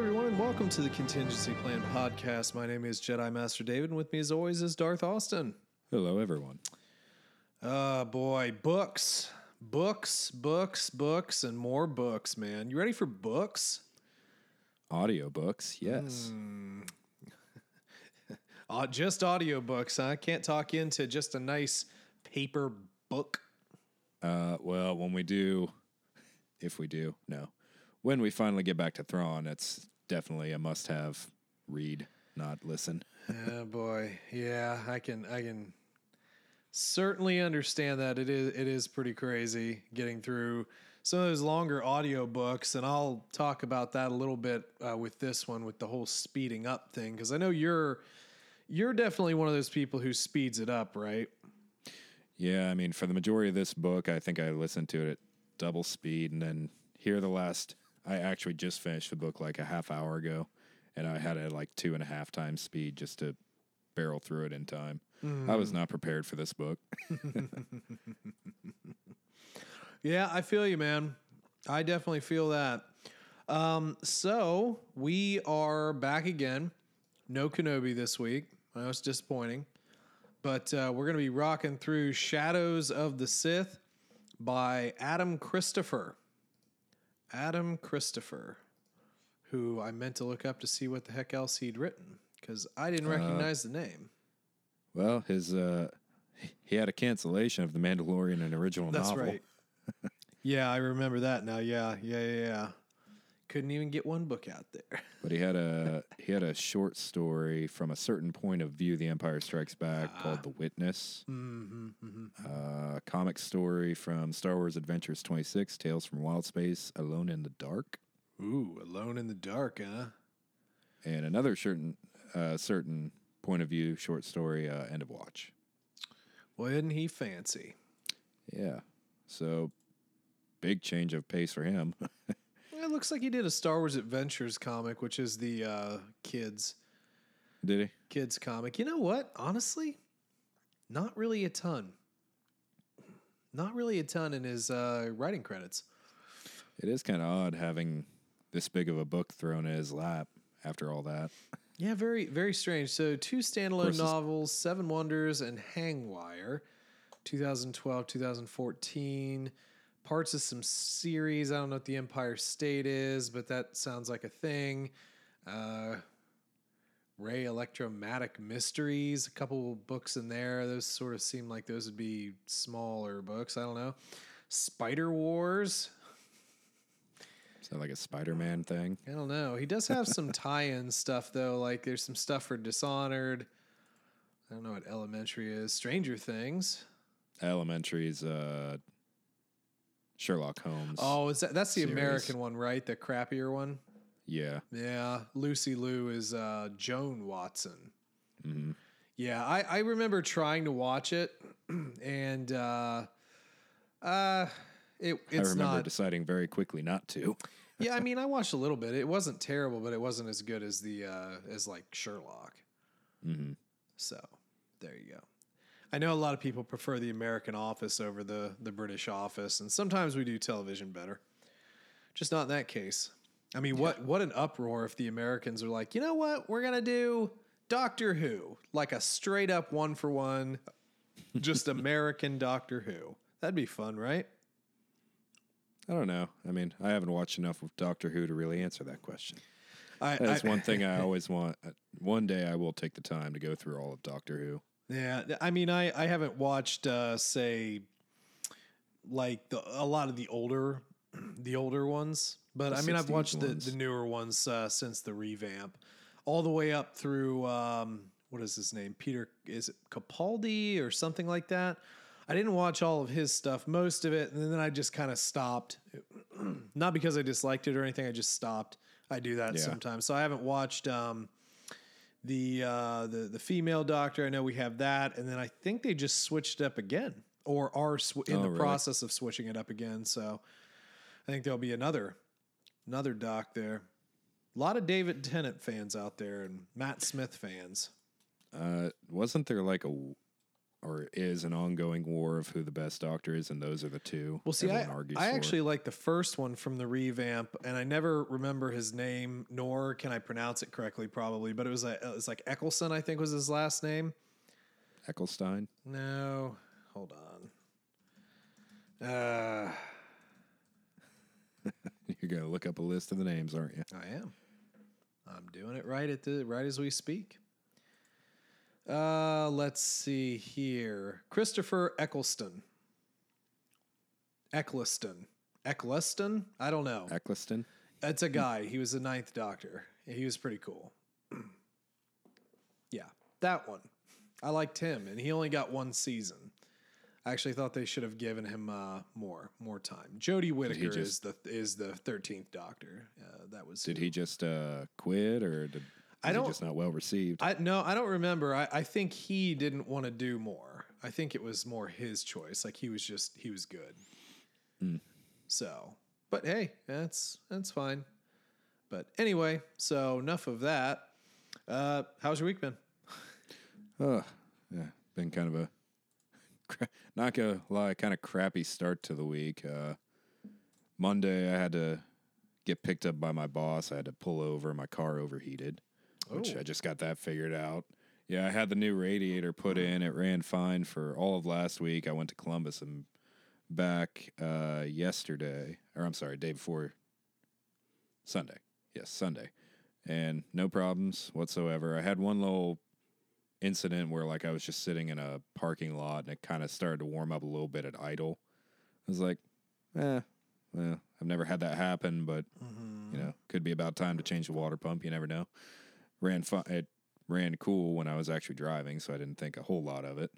everyone, and welcome to the Contingency Plan podcast. My name is Jedi Master David, and with me, as always, is Darth Austin. Hello, everyone. Oh boy, books, books, books, books, and more books, man. You ready for books? Audiobooks, yes. Uh, just audiobooks, huh? Can't talk into just a nice paper book. Uh, well, when we do, if we do, no. When we finally get back to Thrawn, it's definitely a must have read, not listen. oh boy, yeah, I can, I can certainly understand that. It is, it is pretty crazy getting through some of those longer audio books, and I'll talk about that a little bit uh, with this one, with the whole speeding up thing, because I know you're, you're definitely one of those people who speeds it up, right? Yeah, I mean, for the majority of this book, I think I listened to it at double speed, and then here the last, I actually just finished the book like a half hour ago, and I had it at like two and a half times speed just to barrel through it in time. I was not prepared for this book. Yeah, I feel you, man. I definitely feel that. Um, so we are back again. No Kenobi this week. I know it's disappointing, but uh, we're going to be rocking through Shadows of the Sith by Adam Christopher. Adam Christopher, who I meant to look up to see what the heck else he'd written because I didn't recognize the name. Well, his uh, he had a cancellation of the Mandalorian and original That's novel. right. yeah, I remember that now. Yeah, yeah, yeah, yeah. Couldn't even get one book out there. But he had a he had a short story from a certain point of view, The Empire Strikes Back, called The Witness. Mm-hmm. Uh, comic story from Star Wars Adventures 26, Tales from Wild Space, Alone in the Dark, Ooh, Alone in the Dark, huh? and another certain uh, certain point of view short story, uh, End of Watch. Well, isn't he fancy? Yeah, so big change of pace for him. Looks like he did a Star Wars Adventures comic, which is the uh, kids Did he? kids comic. You know what? Honestly, not really a ton. Not really a ton in his uh, writing credits. It is kind of odd having this big of a book thrown in his lap after all that. Yeah, very very strange. So two standalone novels, Seven Wonders and Hangwire, 2012, 2014. Parts of some series. I don't know what the Empire State is, but that sounds like a thing. Uh, Ray Electromatic Mysteries, a couple books in there. Those sort of seem like those would be smaller books. I don't know. Spider Wars. Is that like a Spider Man thing? I don't know. He does have some tie-in stuff though. Like there's some stuff for Dishonored. I don't know what Elementary is. Stranger Things. Elementary's uh, Sherlock Holmes. Oh, is that that's the Series. American one, right? The crappier one. yeah. Yeah, Lucy Liu is uh, Joan Watson. Yeah, I, I remember trying to watch it, and uh, uh, it it's I remember not. deciding very quickly not to. yeah, I mean, I watched a little bit. It wasn't terrible, but it wasn't as good as the uh, as like Sherlock. So there you go. I know a lot of people prefer the American Office over the the British Office, and sometimes we do television better. Just not in that case. I mean, what what an uproar if the Americans are like, you know what, we're gonna do Doctor Who, like a straight up one for one, just American Doctor Who. That'd be fun, right? I don't know. I mean, I haven't watched enough of Doctor Who to really answer that question. That's one thing I always want. One day I will take the time to go through all of Doctor Who. Yeah, I mean, I I haven't watched uh, say like the a lot of the older the older ones, but The I mean, I've 60s watched the, the newer ones uh, since the revamp, all the way up through um, what is his name? Peter is it Capaldi or something like that? I didn't watch all of his stuff, most of it, and then I just kind of stopped. Not because I disliked it or anything, I just stopped. I do that Yeah. sometimes, so I haven't watched. Um, the uh, the the female doctor. I know we have that, and then I think they just switched it up again, or are sw- in Oh, the really? process of switching it up again. So I think there'll be another another doc there. A lot of David Tennant fans out there, and Matt Smith fans. Uh, wasn't there like a or is an ongoing war of who the best doctor is, and those are the two. Well, see, I, I actually like the first one from the revamp, and I never remember his name, nor can I pronounce it correctly, probably. But it was a, it was like Eccleston, I think was his last name. Ecclestein. No, hold on. Uh, You're gonna look up a list of the names, aren't you? I am. I'm doing it right at the right as we speak. Uh, let's see here. Christopher Eccleston. Eccleston. Eccleston? I don't know. Eccleston. That's a guy. He was the ninth doctor. He was pretty cool. yeah, that one. I liked him, and he only got one season. I actually thought they should have given him uh, more more time. Jodie Whittaker is the is the thirteenth Doctor. Uh, that was Did he just uh, quit, or did I don't- just not well received? I no, I don't remember. I, I think he didn't want to do more. I think it was more his choice. Like he was just he was good. So, but hey, that's that's fine. But anyway, so enough of that. Uh, how's your week been? Oh, yeah, been kind of a not gonna lie, kind of crappy start to the week. Uh, Monday, I had to get picked up by my boss. I had to pull over. My car overheated, which Oh. I just got that figured out. Yeah, I had the new radiator put in. It ran fine for all of last week. I went to Columbus and back uh, yesterday, or I'm sorry, day before Sunday. Yes, Sunday. And no problems whatsoever. I had one little incident where like I was just sitting in a parking lot and it kind of started to warm up a little bit at idle. I was like, eh, well, I've never had that happen, but you know, could be about time to change the water pump. You never know. Ran fun. It ran cool when I was actually driving, so I didn't think a whole lot of it.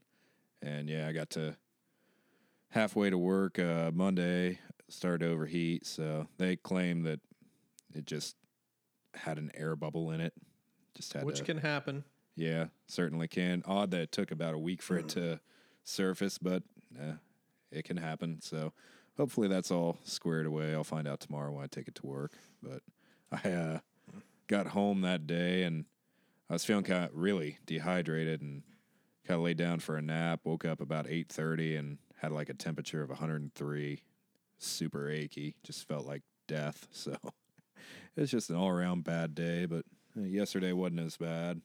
And yeah, I got to halfway to work uh, Monday, started to overheat. So they claim that it just had an air bubble in it. Just had Which to, can happen. yeah, certainly can. Odd that it took about a week for it to surface, but eh, it can happen. So hopefully that's all squared away. I'll find out tomorrow when I take it to work. But I uh, got home that day and I was feeling kind of really dehydrated and kind of laid down for a nap. Woke up about eight thirty and had like a temperature of 103, super achy. Just felt like death. So it was just an all around bad day. But uh, yesterday wasn't as bad.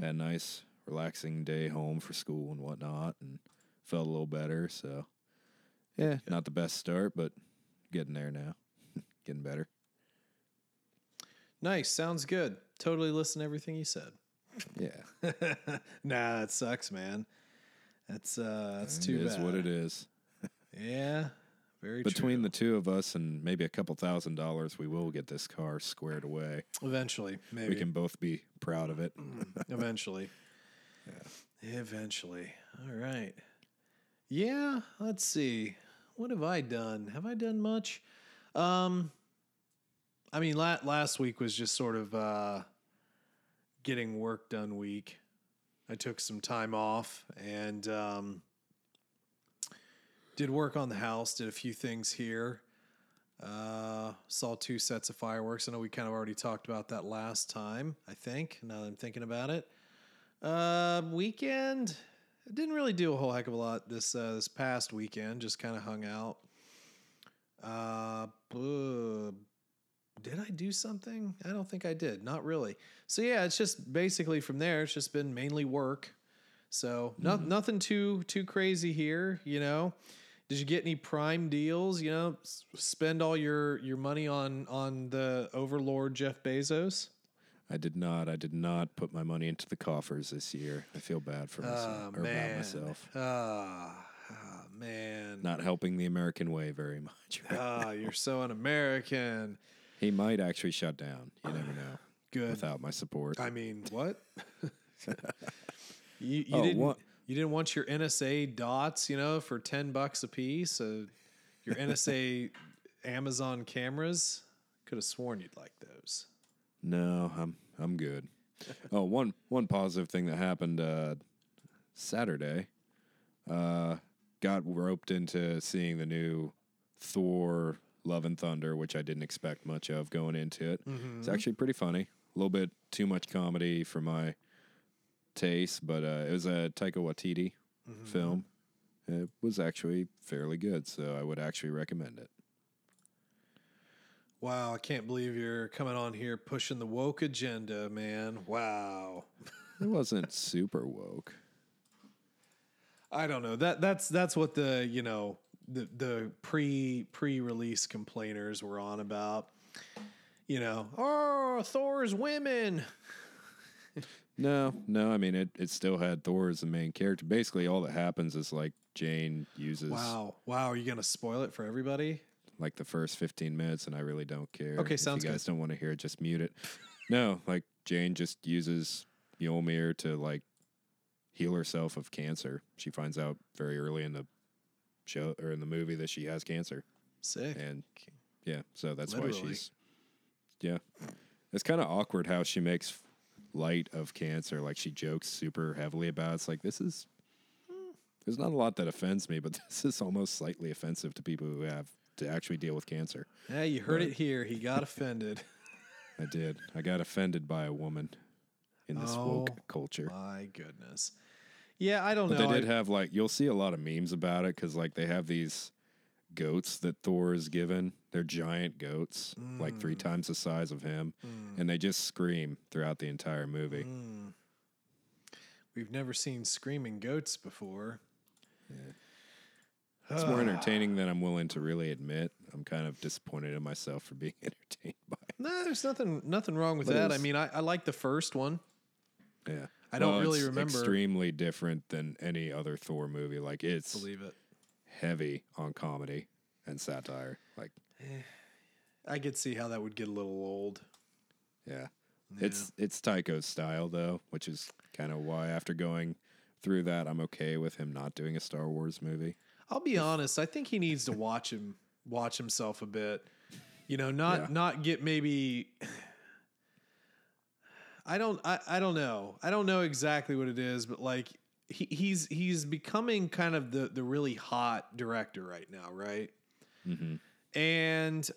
Had a nice, relaxing day home for school and whatnot, and felt a little better. So, yeah, not the best start, but getting there now, getting better. Nice. Sounds good. Totally listen to everything you said. Yeah, nah, that sucks, man. That's uh that's too it is bad. what it is. Yeah. Very Between true. the two of us and maybe a couple thousand dollars, we will get this car squared away. eventually, maybe. We can both be proud of it. Eventually. Yeah. Eventually. All right. Yeah, let's see. What have I done? Have I done much? Um I mean la- last week was just sort of uh getting work done week. I took some time off and um did work on the house, did a few things here. Uh, saw two sets of fireworks. I know we kind of already talked about that last time, I think, now that I'm thinking about it. Uh, weekend, I didn't really do a whole heck of a lot this uh, this past weekend. Just kind of hung out. Uh, did I do something? I don't think I did. Not really. So yeah, it's just basically from there. It's just been mainly work. So no, nothing too too crazy here. You know. Did you get any prime deals? You know, s- spend all your your money on on the overlord Jeff Bezos. I did not. I did not put my money into the coffers this year. I feel bad for myself Oh or about man. myself. Ah, ah, man. Not helping the American way very much. Ah, you're so un-American. He might actually shut down. You never know. Good. Without my support. I mean, what? you you Oh, didn't what- you didn't want your NSA dots, you know, for ten bucks a piece. Uh, your NSA Amazon cameras. Could have sworn you'd like those. No, I'm I'm good. oh, one one positive thing that happened uh, Saturday, uh, got roped into seeing the new Thor: Love and Thunder, which I didn't expect much of going into it. It's actually pretty funny. A little bit too much comedy for my taste, but uh, it was a Taika Waititi film. It was actually fairly good, so I would actually recommend it. Wow, I can't believe you're coming on here pushing the woke agenda, man. Wow. It wasn't super woke. I don't know. That that's that's what the, you know, the the pre pre-release complainers were on about. You know, oh, Thor's women. No, no. I mean, it, it still had Thor as the main character. Basically, all that happens is like Jane uses Wow. Wow, are you going to spoil it for everybody? like the first 15 minutes, and I really don't care. Okay, If sounds you good. guys don't want to hear it, just mute it. no, like Jane just uses Mjolnir to like heal herself of cancer. She finds out very early in the show or in the movie that she has cancer. Sick. And yeah, so that's Literally. why she's yeah. It's kind of awkward how she makes light of cancer. Like she jokes super heavily about. It. It's like this is. There's not a lot that offends me, but this is almost slightly offensive to people who have to actually deal with cancer. Yeah, you heard it here. He got offended. I did. I got offended by a woman in this Oh, woke culture. My goodness. Yeah, I don't But know. they did I- have like you'll see a lot of memes about it because like they have these goats that Thor is given. They're giant goats, like three Mm. times the size of him, and they just scream throughout the entire movie. Mm. We've never seen screaming goats before. It's more entertaining than I'm willing to really admit. I'm kind of disappointed in myself for being entertained by. it. No, there's nothing nothing wrong with But that. I mean, I, I like the first one. Yeah, I don't Well, really it's remember- Extremely different than any other Thor movie. Like it's Believe it. heavy on comedy and satire. Like eh, I could see how that would get a little old. Yeah. It's it's Taika's style though, which is kind of why after going through that I'm okay with him not doing a Star Wars movie. I'll be honest. I think he needs to watch him watch himself a bit. You know, not Yeah. not get maybe. I don't. I, I don't know. I don't know exactly what it is, but like he, he's he's becoming kind of the the really hot director right now, right? Mm-hmm. And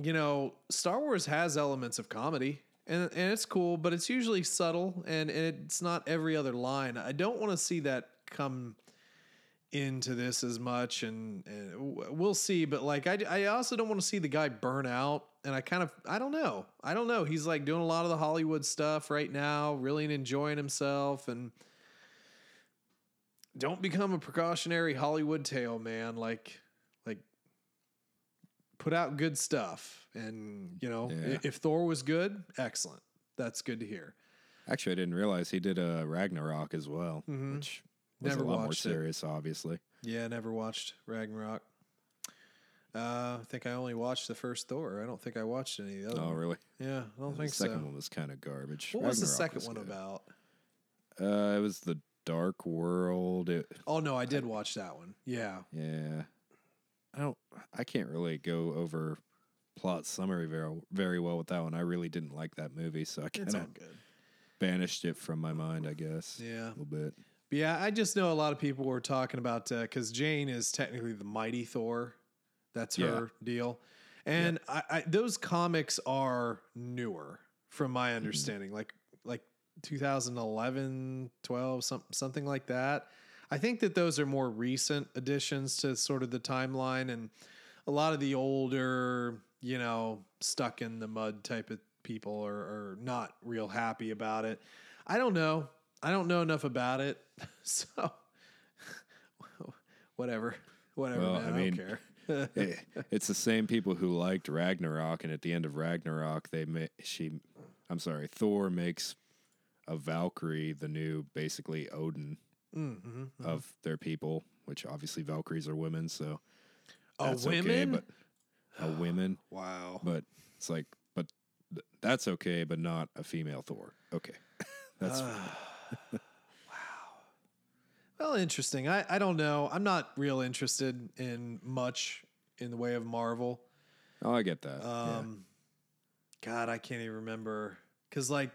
you know, Star Wars has elements of comedy. And, and it's cool, but it's usually subtle and, and it's not every other line. I don't want to see that come into this as much and, and we'll see but like I, I also don't want to see the guy burn out and i kind of i don't know. I don't know. He's like doing a lot of the hollywood stuff right now really enjoying himself and don't become a precautionary hollywood tale man. Like like put out good stuff and you know Yeah. if thor was good excellent. That's good to hear. Actually, I didn't realize he did a Ragnarok as well, mm-hmm. which was Never a lot more watched it. serious, obviously. Yeah, never watched Ragnarok. Uh, I think I only watched the first Thor. I don't think I watched any of the other. Oh, one. really? Yeah, I don't The think second so. one was kind of garbage. What was the Ragnarok second one good. about? Uh, it was the Dark World. It, Oh no, I did watch that one. Yeah, yeah, I don't. I can't really go over plot summary very very well with that one. I really didn't like that movie, so I kind of banished it from my mind. I guess. Yeah. a little bit. But yeah, I just know a lot of people were talking about uh, because Jane is technically the mighty Thor. That's her deal, and I, I, those comics are newer, from my mm-hmm. understanding. Like like 2011, 12, some, something like that. I think that those are more recent additions to sort of the timeline, and a lot of the older, you know, stuck in the mud type of people are, are not real happy about it. I don't know. I don't know enough about it, so whatever, whatever. Well, man, I I, mean, don't care. Eh, it's the same people who liked Ragnarok, and at the end of Ragnarok, they ma- she, I'm sorry, Thor makes a Valkyrie the new, basically Odin Mm-hmm, of their people, which obviously Valkyries are women, so Oh, that's okay. women? But a women, wow. but it's like, but th- that's okay, but not a female Thor. Okay, that's Well, interesting. I, I don't know. I'm not real interested in much in the way of Marvel. oh, I get that. yeah. Um, God, I can't even remember because like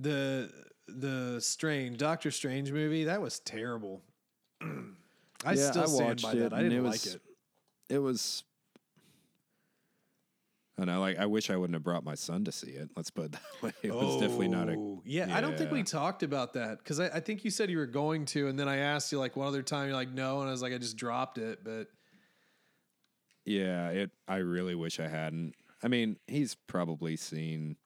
the the Strange Doctor Strange movie that was terrible. I Yeah, still I stand watched by it, that. I didn't it like was- it. it was And I like. I wish I wouldn't have brought my son to see it. Let's put it that way. It was definitely not a. Oh, yeah, I don't think we talked about that because I, I think you said you were going to, and then I asked you like one other time. You're like, no, and I was like, I just dropped it. But Yeah, it. I really wish I hadn't. I mean, he's probably seen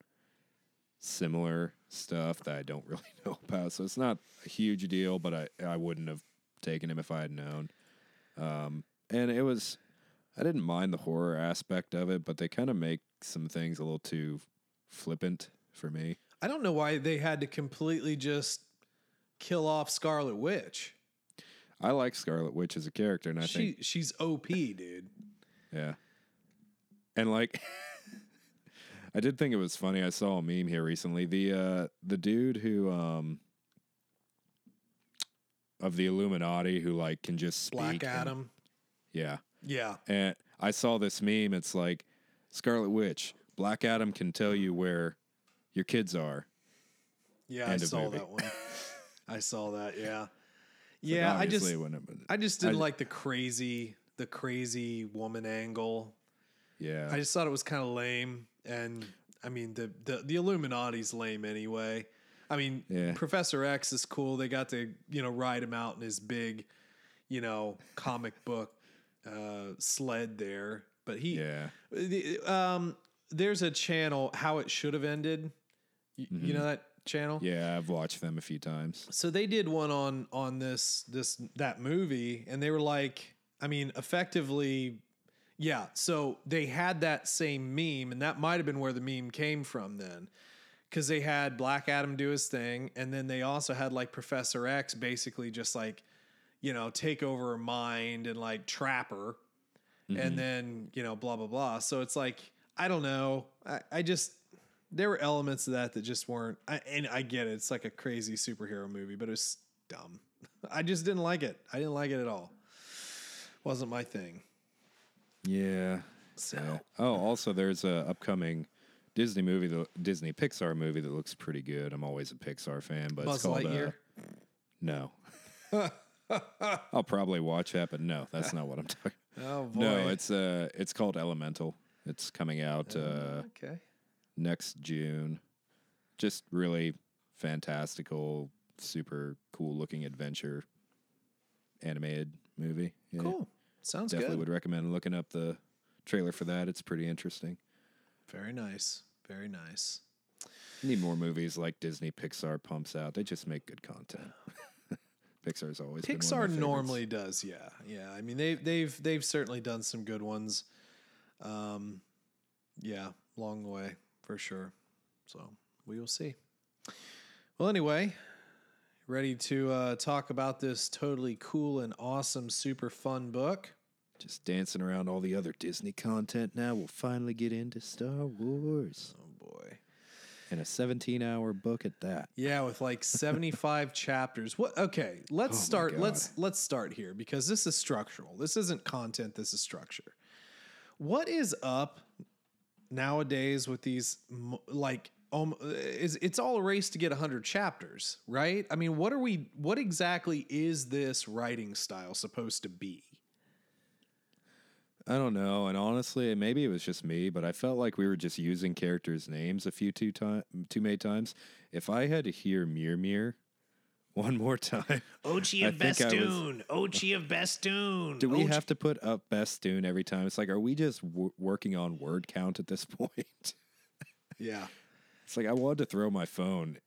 similar stuff that I don't really know about, so it's not a huge deal. But I, I wouldn't have taken him if I had known. Um, and it was, I didn't mind the horror aspect of it, but they kind of make some things a little too flippant for me. I don't know why they had to completely just kill off Scarlet Witch. I like Scarlet Witch as a character, and I she think, she's OP, dude. yeah, and like. I did think it was funny. I saw a meme here recently. The uh the dude who um of the Illuminati who like can just speak. Black and- Adam. yeah. Yeah. And I saw this meme. It's like Scarlet Witch, Black Adam can tell you where your kids are. Yeah, I End of saw movie. that one. I saw that. Yeah. Like, Yeah, I just it I just didn't I- like the crazy the crazy woman angle. yeah. I just thought it was kind of lame, and I mean the the the Illuminati's lame anyway. I mean, Yeah. Professor X is cool. They got to you know ride him out in his big, you know, comic book uh, sled there. But he, yeah. the, um, there's a channel how it should have ended. Y- You know that channel? Mm-hmm. Yeah, I've watched them a few times. So they did one on on this this that movie, and they were like, I mean, effectively, yeah. So they had that same meme, and that might have been where the meme came from then, because they had Black Adam do his thing, and then they also had like Professor X basically just like, you know, take over her mind and like trap her, and then you know, blah blah blah. So it's like I don't know. I, I just there were elements of that that just weren't I, and i get it it's like a crazy superhero movie but it was dumb i just didn't like it i didn't like it at all wasn't my thing Yeah. so Oh, also there's a upcoming Disney movie, the Disney Pixar movie that looks pretty good. I'm always a Pixar fan, but Buzz it's called Lightyear? Uh, no. I'll probably watch that, but no, that's not what I'm talking. oh boy No, it's uh, it's called Elemental. It's coming out uh, okay next June. Just really fantastical, super cool looking adventure animated movie. Yeah. cool sounds Definitely good would recommend looking up the trailer for that. It's pretty interesting. very nice very nice Need more movies like Disney, Pixar pumps out. They just make good content. Pixar's always been one of pixar normally does yeah yeah. I mean they, they've they've certainly done some good ones. Um yeah long way for sure. So we will see. Well anyway ready to uh, talk about this totally cool and awesome super fun book? Just dancing around all the other Disney content. Now. We'll finally get into Star Wars and a 17-hour book at that. yeah with like 75 chapters. What okay let's Oh start let's let's start here because this is structural. This isn't content this is structure. What is up nowadays with these like um is it's all a race to get 100 chapters right? I mean what are we what exactly is this writing style supposed to be I don't know, and honestly, maybe it was just me, but I felt like we were just using characters' names a few too time too many times. If I had to hear Mir Mir one more time, Ochi of think was- Bestoon, Ochi of Bestoon. do we have to put up Bestoon every time? It's like, are we just w- working on word count at this point? Yeah. It's like I wanted to throw my phone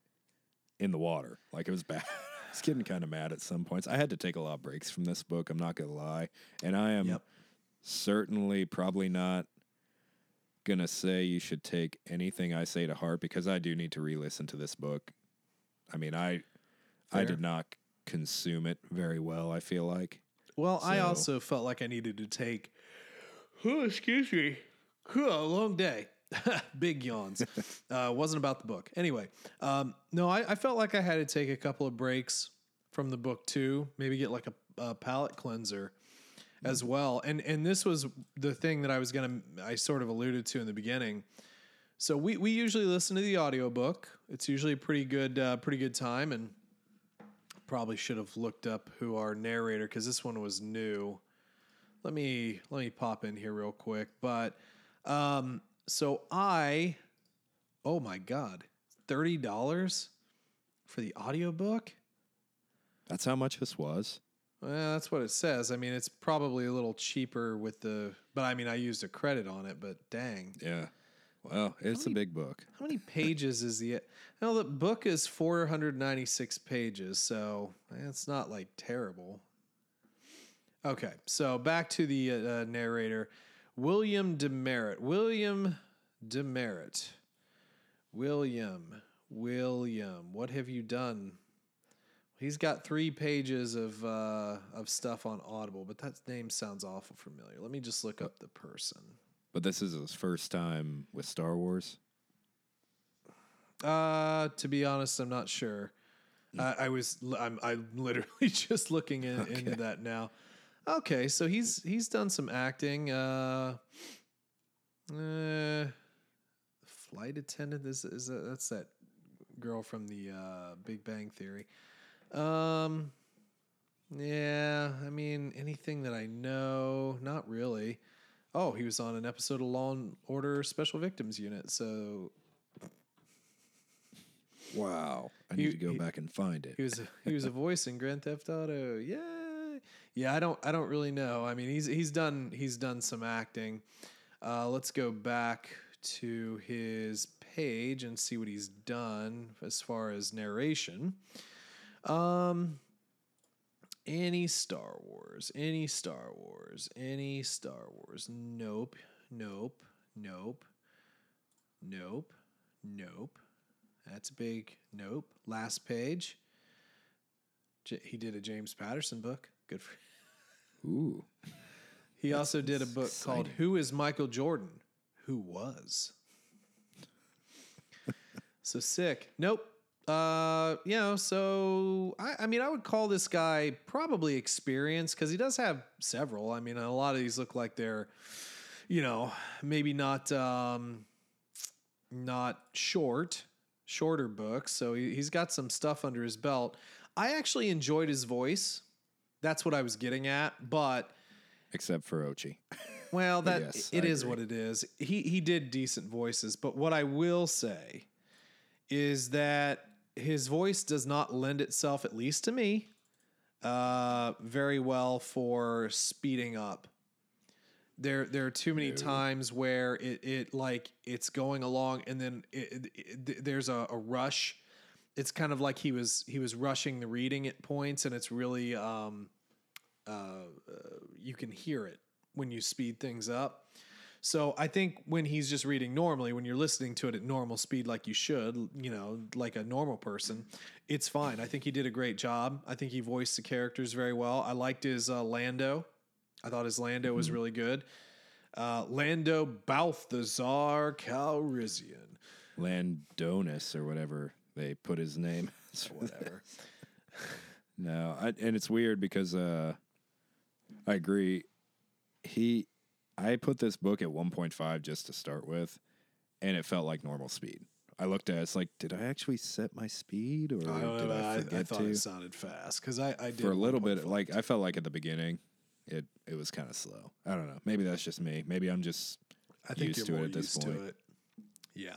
in the water. Like it was bad. I was getting kind of mad at some points. I had to take a lot of breaks from this book. I'm not gonna lie, and I am Yep. Certainly probably not gonna say you should take anything I say to heart because I do need to re-listen to this book. I mean, I I did not consume it very well. I feel like Well, I also felt like I needed to take. Oh, excuse me. A long day. Big yawns. uh, wasn't about the book. Anyway, um, no, I, I felt like I had to take a couple of breaks from the book too. Maybe get like a, a palate cleanser as well. And and this was the thing that I was gonna I sort of alluded to in the beginning. So we we usually listen to the audiobook. It's usually a pretty good uh, pretty good time and probably should have looked up who our narrator because this one was new. Let me let me pop in here real quick. But um, so I, oh my God, $30 for the audiobook? That's how much this was. Well, that's what it says. I mean, it's probably a little cheaper with the, but I mean, I used a credit on it, but dang. Yeah. Well, it's a big book. How many pages is the, well, the book is 496 pages, so it's not like terrible. Okay, so back to the uh, narrator, William Demerit. William Demerit. William. William. What have you done? He's got three pages of uh, of stuff on Audible, but that name sounds awful familiar. Let me just look up the person. But this is his first time with Star Wars. Uh, to be honest, I'm not sure. Uh, I was I'm I'm literally just looking in, into that now. Okay, so he's he's done some acting. Uh, uh flight attendant is is that, that's that girl from the uh, Big Bang Theory. Um, yeah, I mean anything that I know, not really. Oh, he was on an episode of Law and Order Special Victims Unit. So Wow. I need He- to go he- back and find it. he was a, he was a voice in Grand Theft Auto. Yeah, yeah. I don't I don't really know. I mean, he's he's done he's done some acting. Uh, let's go back to his page and see what he's done as far as narration. Um, any Star Wars, any Star Wars, any Star Wars. Nope, nope, nope, nope, nope. That's a big nope. Last page. J- he did a James Patterson book. Good for. Ooh. He also did a book called "Who Is Michael Jordan? Who Was." so sick. Nope. Uh, you know, so I, I mean, I would call this guy probably experienced because he does have several. I mean, a lot of these look like they're, you know, maybe not um, not short, shorter books. So he, he's got some stuff under his belt. I actually enjoyed his voice. That's what I was getting at, but Except for Ochi. well, that yes, it I is agree. what it is. He he did decent voices, but what I will say is that his voice does not lend itself, at least to me, uh, very well for speeding up. There there are too many times where it it like it's going along and then it, it- it- there's a, a rush. It's kind of like he was he was rushing the reading at points, and it's really um, you can hear it when you speed things up. So I think when he's just reading normally, when you're listening to it at normal speed like you should, you know, like a normal person, it's fine. I think he did a great job. I think he voiced the characters very well. I liked his uh, Lando. I thought his Lando was really good. Uh, Lando Balthazar Calrissian. Landonis or whatever they put his name. Whatever. No, I, and it's weird because uh, I agree. He, I put this book at 1.5 just to start with, and it felt like normal speed. I looked at it, it's like, did I actually set my speed or I did know. I I, I thought to? it sounded fast because I, I did For a little 1.5. bit, like I felt like at the beginning, it it was kind of slow. I don't know. Maybe that's just me. Maybe I'm just I think used you're to it at this used point. to it. Yeah,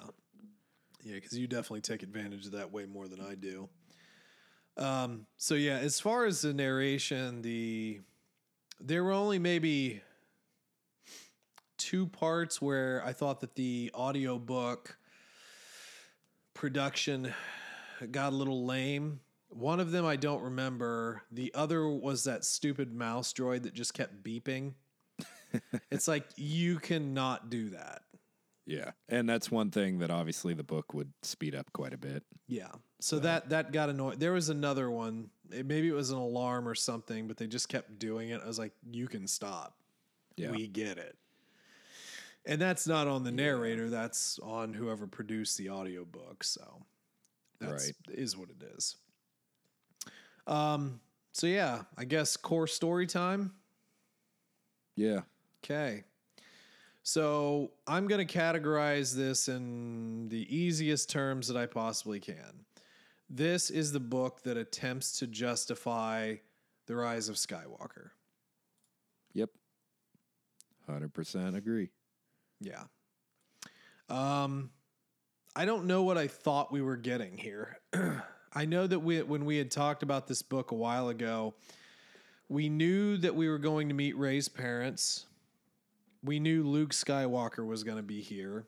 yeah, because you definitely take advantage of that way more than I do. Um, so yeah, as far as the narration, the there were only maybe two parts where I thought that the audiobook production got a little lame. One of them I don't remember. The other was that stupid mouse droid that just kept beeping. it's like you cannot do that. yeah. And that's one thing that obviously the book would speed up quite a bit. Yeah. So that that got annoying. There was another one. It- maybe it was an alarm or something, but they just kept doing it. I was like, "You can stop. Yeah. We get it." And that's not on the narrator. That's on whoever produced the audiobook. So that's Right. is what it is. Um. So yeah, I guess core story time. Yeah. Okay. So I'm going to categorize this in the easiest terms that I possibly can. This is the book that attempts to justify the rise of Skywalker. Yep. 100% agree. Yeah. Um, I don't know what I thought we were getting here. I know that we when we had talked about this book a while ago, we knew that we were going to meet Rey's parents. We knew Luke Skywalker was going to be here.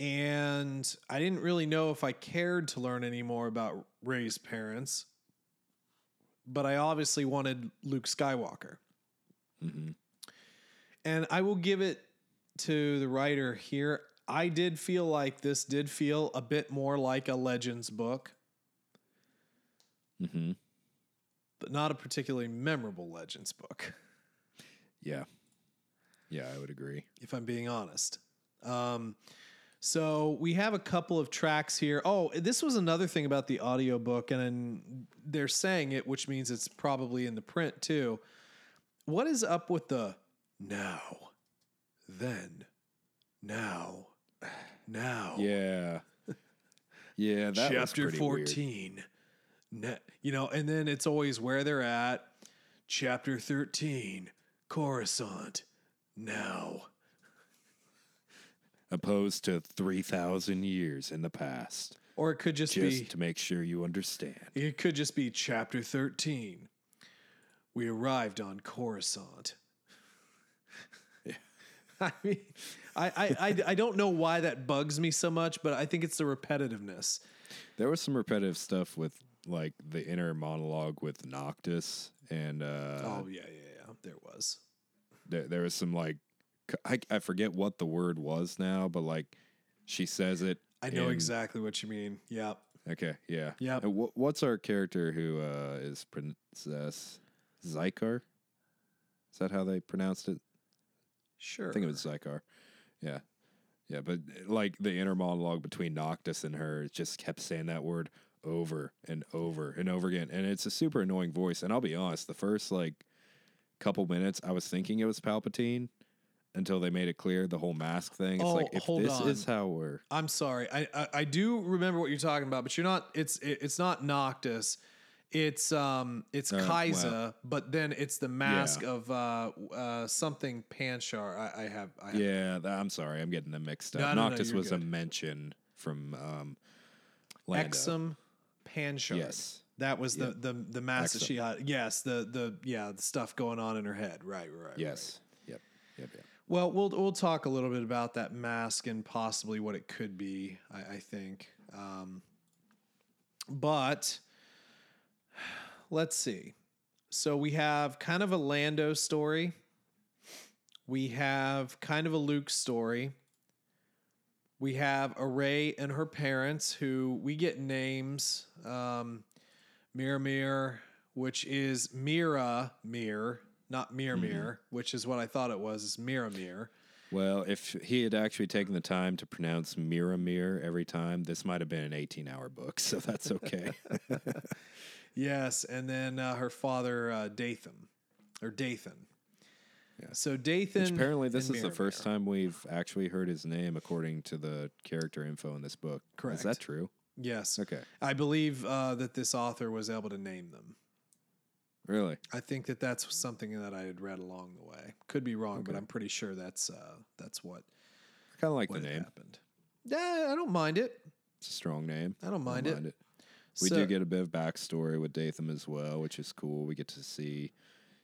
And I didn't really know if I cared to learn any more about Rey's parents. But I obviously wanted Luke Skywalker. Mm-hmm. And I will give it to the writer here. I did feel like this did feel a bit more like a Legends book, Mm-hmm. but not a particularly memorable Legends book, Yeah. Yeah, I would agree. if I'm being honest. Um, so we have a couple of tracks here. Oh, this was another thing about the audiobook, and then they're saying it, which means it's probably in the print too. What is up with the now, then, now, now? Yeah. Yeah, that chapter 14 Ne- you know and then it's always where they're at. Chapter 13 coruscant. Now. Opposed to 3,000 years in the past. or it could just, Just be to make sure you understand. it could just be chapter 13 we arrived on coruscant I mean, I, I, I, I don't know why that bugs me so much, but I think it's the repetitiveness. There was some repetitive stuff with like the inner monologue with Noctis and uh oh yeah, yeah, yeah. There was. there, there was some like I, I forget what the word was now, but like she says it. I know in- exactly what you mean. Yeah. Okay, yeah, Yeah. Wh- what's our character who uh, is Princess Zykar? Is that how they pronounced it? Sure. I think it was Zykar. Yeah, yeah, but like the inner monologue between Noctis and her, just kept saying that word over and over and over again, and it's a super annoying voice. And I'll be honest, the first like couple minutes, I was thinking it was Palpatine until they made it clear the whole mask thing. It's Oh, like if hold this on. is how we're I'm sorry. I, I I do remember what you're talking about, but you're not. It's it, it's not Noctis. It's um it's Uh, Kaisa, well. but then it's the mask Yeah. of uh uh something Panchar. I, I have. I have Yeah, I'm sorry, I'm getting them mixed up. No, no, no, Noctis you're was a mention from um, Lando. Exum Panchar. Yes. That was the, the the mask that she had. Yes, the the yeah the stuff going on in her head. Right, right. right. Yes. Yep. Yep. Yep. Well, we'll we'll talk a little bit about that mask and possibly what it could be. I, I think, um, but let's see. So we have kind of a Lando story. We have kind of a Luke story. We have a Rey and her parents, who we get names. Um, Miramir, which is Mira Mir, not Miramir, which is what I thought it was, is Miramir. Well, if he had actually taken the time to pronounce Miramir every time, this might have been an 18 hour book, so that's okay. Yes, and then uh, her father, uh, Dathan, or Dathan. Yeah. So Dathan. Which apparently, this is the first time we've actually heard his name according to the character info in this book. Correct. Is that true? Yes. Okay. I believe uh, that this author was able to name them. Really? I think that that's something that I had read along the way. Could be wrong, but I'm pretty sure that's uh, that's what I kind of like what the name. happened. Yeah, I don't mind it. It's a strong name. I don't mind it. We So- do get a bit of backstory with Dathan as well, which is cool. We get to see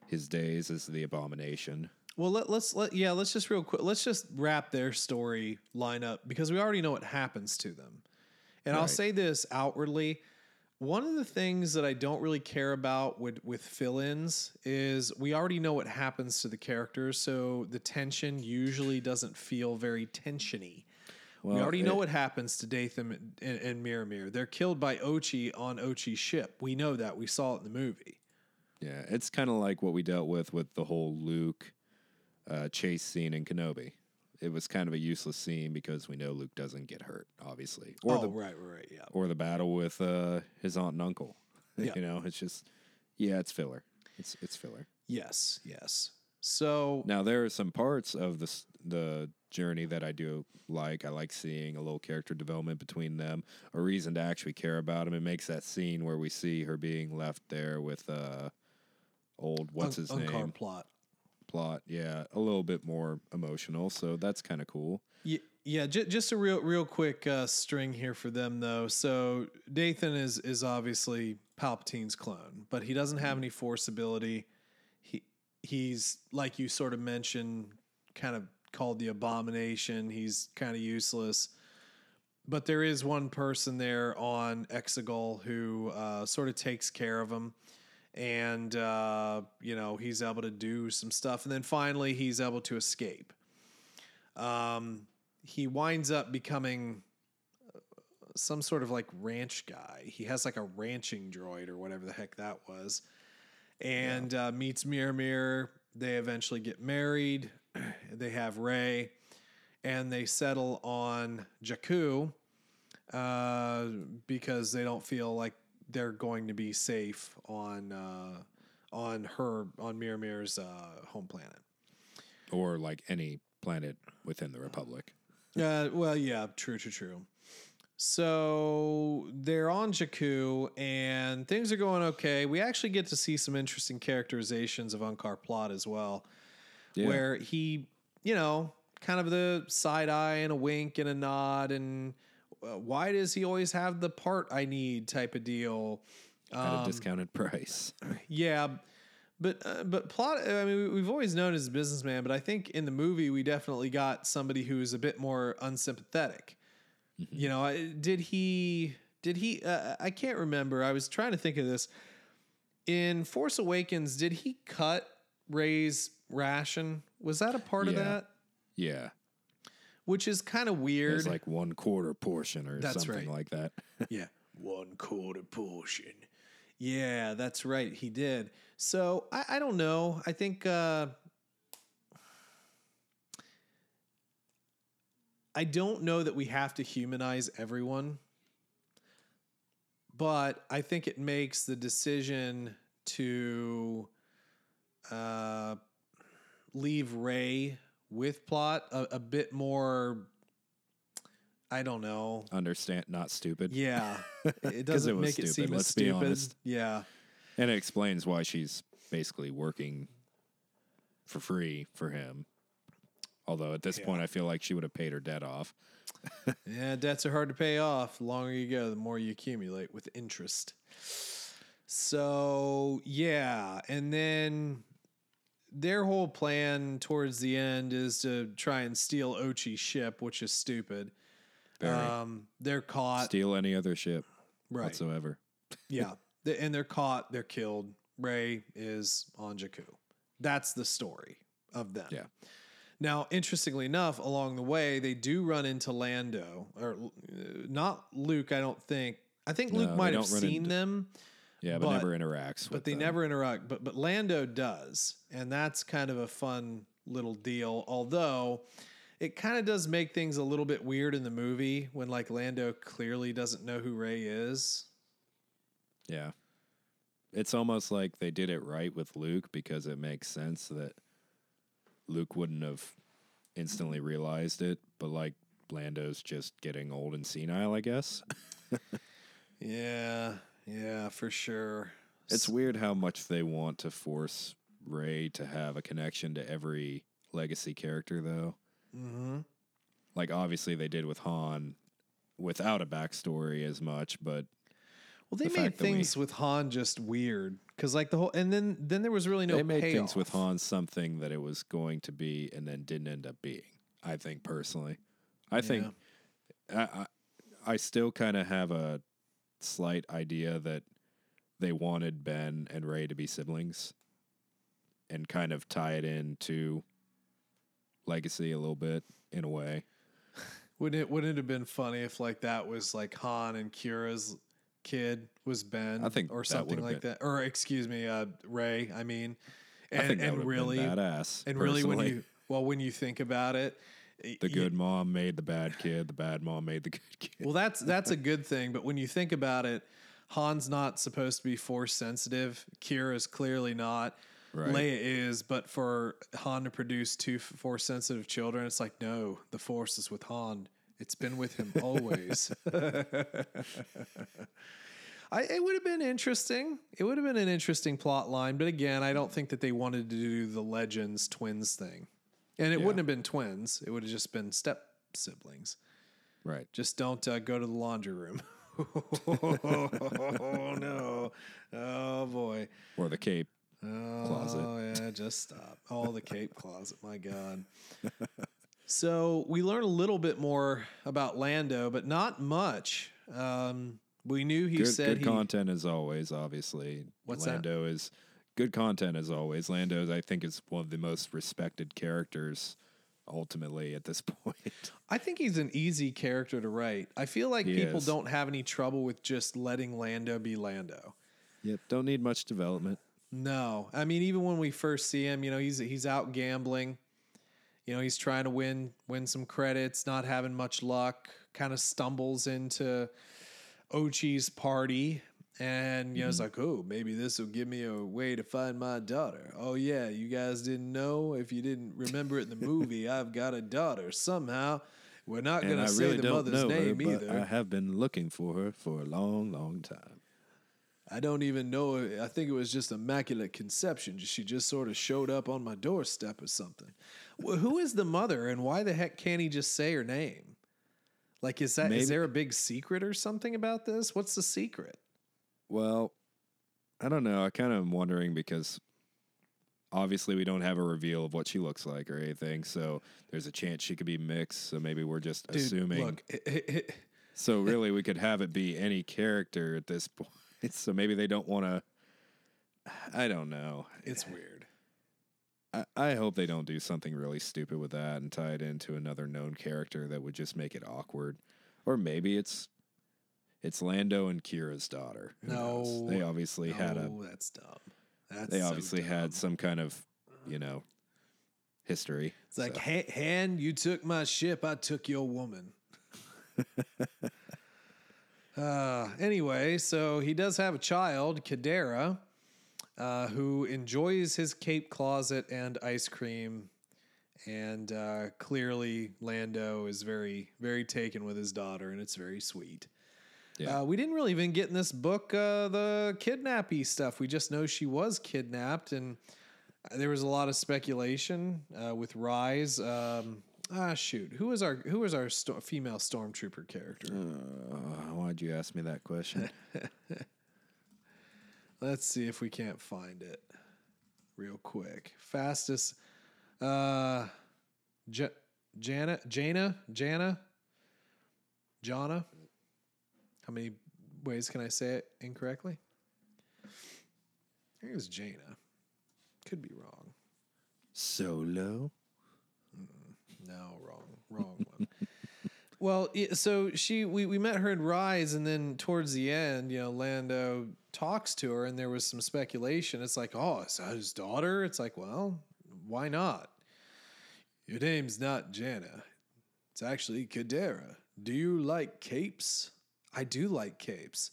his days as the abomination. Well, let, let's let yeah, let's just real quick. Let's just wrap their story line up because we already know what happens to them. And I'll say this outwardly: one of the things that I don't really care about with with fill-ins is we already know what happens to the characters, so the tension usually doesn't feel very tensiony. We Well, already know what happens to Dathan and, and, and Miramir. They're killed by Ochi on Ochi's ship. We know that. We saw it in the movie. Yeah, it's kind of like what we dealt with with the whole Luke uh, chase scene in Kenobi. It was kind of a useless scene because we know Luke doesn't get hurt, obviously, or oh, the right, right, right, yeah. or the battle with uh, his aunt and uncle. Yeah. you know, it's just yeah, it's filler. It's it's filler. Yes, yes. So Now there are some parts of this the journey that I do like. I like seeing a little character development between them, a reason to actually care about them. It makes that scene where we see her being left there with uh old what's his Unkar name? Plutt. Plutt, yeah, a little bit more emotional. So that's kind of cool. Yeah, yeah. J- just a real, real quick uh, string here for them, though. So Dathan is is obviously Palpatine's clone, but he doesn't have any Force ability. He he's like you sort of mentioned, kind of called the Abomination. He's kind of useless. But there is one person there on Exegol who uh, sort of takes care of him. And uh, you know he's able to do some stuff. And then finally he's able to escape. Um, he winds up becoming uh, some sort of like ranch guy. He has like a ranching droid or whatever the heck that was and uh, meets Miramir. They eventually get married. they have Rey, and they settle on Jakku uh, because they don't feel like they're going to be safe on uh, on her on Miramir's uh, home planet. Or like any planet within the Republic. Uh, well, yeah, true, true, true. So they're on Jakku and things are going okay. We actually get to see some interesting characterizations of Unkar Plutt as well, Yeah. where he, you know, kind of the side eye and a wink and a nod and uh, why does he always have the part I need type of deal? At Um, a discounted price. Yeah, but uh, but Plutt. I mean, we- we've always known as a businessman, but I think in the movie we definitely got somebody who's a bit more unsympathetic. You know, did he? Did he? Uh, I can't remember. I was trying to think of this. In Force Awakens, did he cut Rey's ration? Was that a part of that? Yeah. Which is kind of weird. It's like one quarter portion or That's something right. like that. Yeah. One quarter portion. Yeah, that's right. He did. So I, I don't know. I think uh, I don't know that we have to humanize everyone, but I think it makes the decision to uh, leave Rey with Plutt a, a bit more. I don't know. Understand, not stupid. Yeah, it it doesn't was make it stupid, seem as let's be stupid. honest. Yeah, And it explains why she's basically working for free for him. Although at this Yeah. point, I feel like she would have paid her debt off. yeah. Debts are hard to pay off. The longer you go, the more you accumulate with interest. So yeah, and then their whole plan towards the end is to try and steal Ochi's ship, which is stupid. Very. Um, they're caught. Steal any other ship right. whatsoever. Yeah. And they're caught, they're killed. Rey is on Jakku. That's the story of them. Yeah. Now, interestingly enough, along the way, they do run into Lando, or uh, not Luke, I don't think. I think Luke No, might have seen into- them, Yeah, but, But- never interacts with but they them. never interact. But but Lando does, and that's kind of a fun little deal. Although it kind of does make things a little bit weird in the movie when like Lando clearly doesn't know who Rey is. Yeah. It's almost like they did it right with Luke because it makes sense that Luke wouldn't have instantly realized it, but like Lando's just getting old and senile, I guess. Yeah, yeah, for sure. It's weird how much they want to force Rey to have a connection to every legacy character, though. Mm-hmm. Like, obviously, they did with Han without a backstory as much, but Well, they the made that we- things with Han just weird because, like the whole, and then then there was really no. they made things with. Han something that it was going to be and then didn't end up being. I think personally, I think I, I, I still kind of have a slight idea that they wanted Ben and Rey to be siblings and kind of tie it into legacy a little bit in a way. Wouldn't it? Wouldn't it have been funny if like that was like Han and Qi'ra's kid was Ben? I think or something like been- that. Or excuse me, uh, Rey. I mean, and I and really, badass. and really, when you well, when you think about it, the good mom made the bad kid, the bad mom made the good kid. Well, that's that's a good thing, but when you think about it, Han's not supposed to be force sensitive. Qi'ra's clearly not. Right. Leia is, but for Han to produce two force sensitive children, it's like no, the force is with Han. It's been with him always. I, it would have been interesting. It would have been an interesting plot line, but again, I don't think that they wanted to do the legends twins thing, and it Yeah. wouldn't have been twins. It would have just been step siblings. Right. Just don't uh, go to the laundry room. oh no! Oh boy! Or the cape. Oh Closet. yeah, just stop. Oh, the cape closet. My God. so we learn a little bit more about Lando, but not much. Um, we knew he Good, said good he. content as always, obviously. What's? Lando is good content as always. Lando, I think, is one of the most respected characters ultimately at this point. I think he's an easy character to write. I feel like He people is. don't have any trouble with just letting Lando be Lando. yep. Don't need much development. No, I mean even when we first see him, you know, he's he's out gambling. You know, he's trying to win win some credits, not having much luck. Kind of stumbles into Ochi's party, and you know, it's mm-hmm. like, oh, maybe this will give me a way to find my daughter. Oh yeah, you guys didn't know if you didn't remember it in the movie, I've got a daughter. Somehow, we're not going to say really the mother's her, name but either. I have been looking for her for a long, long time. I don't even know. I think it was just immaculate conception. She just sort of showed up on my doorstep or something. Who is the mother, and why the heck can't he just say her name? Like, is that is Maybe- there a big secret or something about this? What's the secret? Well, I don't know. I kind of am wondering because obviously we don't have a reveal of what she looks like or anything. So there's a chance she could be mixed. So maybe we're just Dude, assuming. Look, it- it- it- So really, we could have it be any character at this point. So maybe they don't want to. I don't know. it's weird. I, I hope they don't do something really stupid with that and tie it into another known character that would just make it awkward. Or maybe it's it's Lando and Qi'ra's daughter. Who knows? No. they obviously had a Oh, that's dumb. That's they so obviously dumb. had some kind of you know history. It's like, So, "Ha- Han, you took my ship, I took your woman. uh, anyway, so he does have a child, Kadara, uh, who enjoys his cape closet and ice cream. And uh, clearly, Lando is very, very taken with his daughter, and it's very sweet. Yeah. Uh, we didn't really even get in this book uh, the kidnappy stuff. We just know she was kidnapped, and there was a lot of speculation uh, with Rise. Um, ah, shoot, who was our who was our sto- female stormtrooper character? uh, why'd you ask me that question? Let's see if we can't find it real quick. Fastest, uh, J- Jannah, Jannah, Jannah, Jannah. How many ways can I say it incorrectly? I think it was Jannah. Could be wrong. Solo. No, wrong, wrong one. well, so she we, we met her in Rise, and then towards the end, you know, Lando talks to her, and there was some speculation. It's like, oh, is that his daughter? It's like, well, why not? Your name's not Jannah. It's actually Kadara. Do you like capes? I do like capes.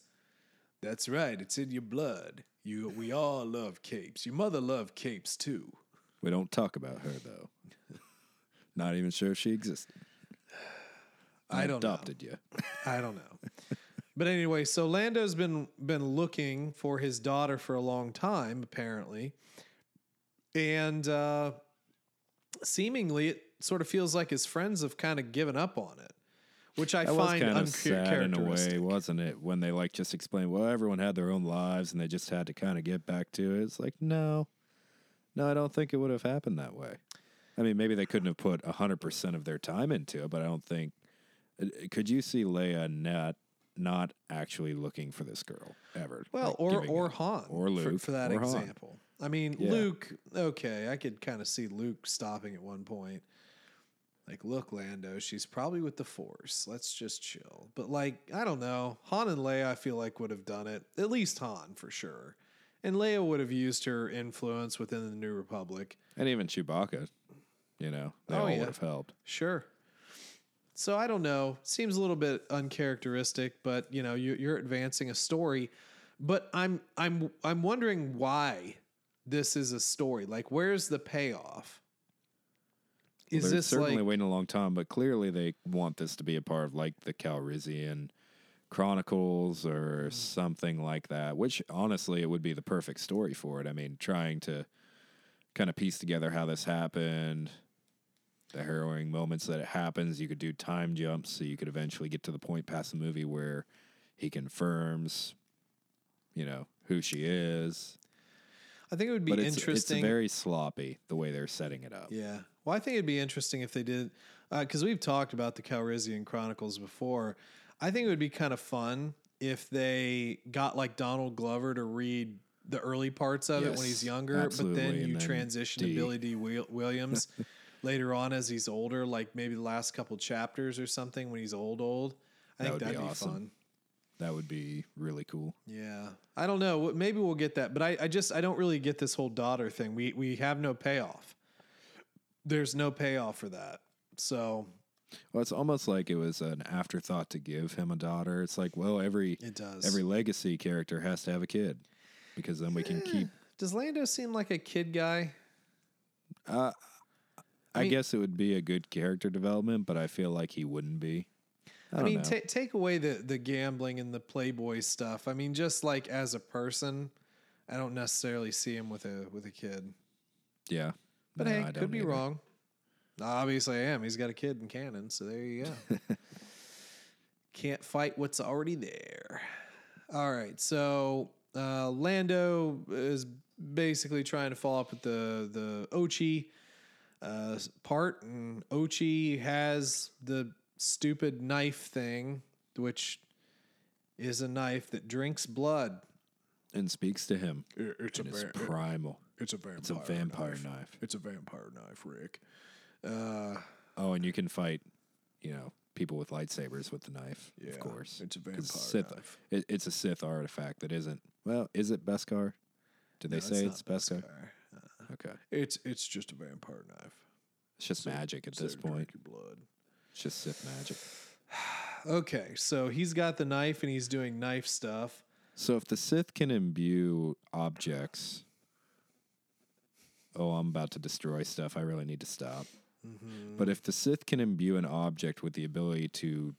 That's right. It's in your blood. You, we all love capes. Your mother loved capes too. We don't talk about her though. Not even sure if she existed. I don't know. adopted you. I don't know. But anyway, so Lando's been been looking for his daughter for a long time, apparently, and uh, seemingly it sort of feels like his friends have kind of given up on it, which I That was find sad in a way, wasn't it? When they like just explained, well, everyone had their own lives and they just had to kind of get back to it. It's like, no, no, I don't think it would have happened that way. I mean, maybe they couldn't have put hundred percent of their time into it, but I don't think. uh, Could you see Leia not not actually looking for this girl ever? Well, Like, or or up. Han, or Luke for, that or Han. example. I mean, Yeah. Luke. Okay, I could kind of see Luke stopping at one point. Like, look, Lando, she's probably with the Force. Let's just chill. But like, I don't know. Han and Leia, I feel like would have done it. At least Han for sure. And Leia would have used her influence within the New Republic. and even Chewbacca. You know, they Oh, all yeah. would have helped. Sure. So I don't know. Seems a little bit uncharacteristic, but you know, you, you're advancing a story. But I'm I'm I'm wondering why this is a story. Like, where's the payoff? Is They're this certainly like waiting a long time, but clearly they want this to be a part of like the Calrissian Chronicles or mm. something like that, which honestly it would be the perfect story for it. I mean, trying to kind of piece together how this happened, the harrowing moments that it happens. You could do time jumps so you could eventually get to the point past the movie where he confirms, you know, who she is. I think it would be But it's, interesting. it's very sloppy the way they're setting it up. Yeah. Well, I think it'd be interesting if they did, uh, because we've talked about the Calrissian Chronicles before. I think it would be kind of fun if they got like Donald Glover to read the early parts of it when he's younger, but then you then transition D. to Billy Dee Williams later on as he's older, like maybe the last couple chapters or something when he's old, old. I That think would be that'd be, awesome. fun. That would be really cool. Yeah, I don't know. Maybe we'll get that, but I, I just I don't really get this whole daughter thing. We we have no payoff. There's no payoff for that. So Well, it's almost like it was an afterthought to give him a daughter. It's like, well, every it does. every legacy character has to have a kid because then we can keep. Does Lando seem like a kid guy? Uh, I, mean- guess it would be a good character development, but I feel like he wouldn't be. I, I, mean, ta take away the the gambling and the playboy stuff. I mean, just like as a person, I don't necessarily see him with a with a kid. yeah, But No, hey, I could be either. wrong. Obviously, I am. He's got a kid in canon, so there you go. Can't fight what's already there. All right, so uh, Lando is basically trying to follow up with the the Ochi uh, part, and Ochi has the stupid knife thing, which is a knife that drinks blood. and speaks to him. It's And it's primal. it's a vampire. It's a vampire knife. It's a vampire knife, Rick. Uh, Oh, and you can fight, you know, people with lightsabers with the knife. Yeah, of course, it's a 'Cause vampire Sith, knife. It, it's a Sith artifact that isn't. Well, is it Beskar? Did they say not it's Beskar? Beskar. Okay, It's it's just a vampire knife. it's just magic at this point. drinking blood. It's just Sith magic. Okay, so he's got the knife and he's doing knife stuff. So if the Sith can imbue objects, oh, I'm about to destroy stuff. I really need to stop. Mm-hmm. But if the Sith can imbue an object with the ability to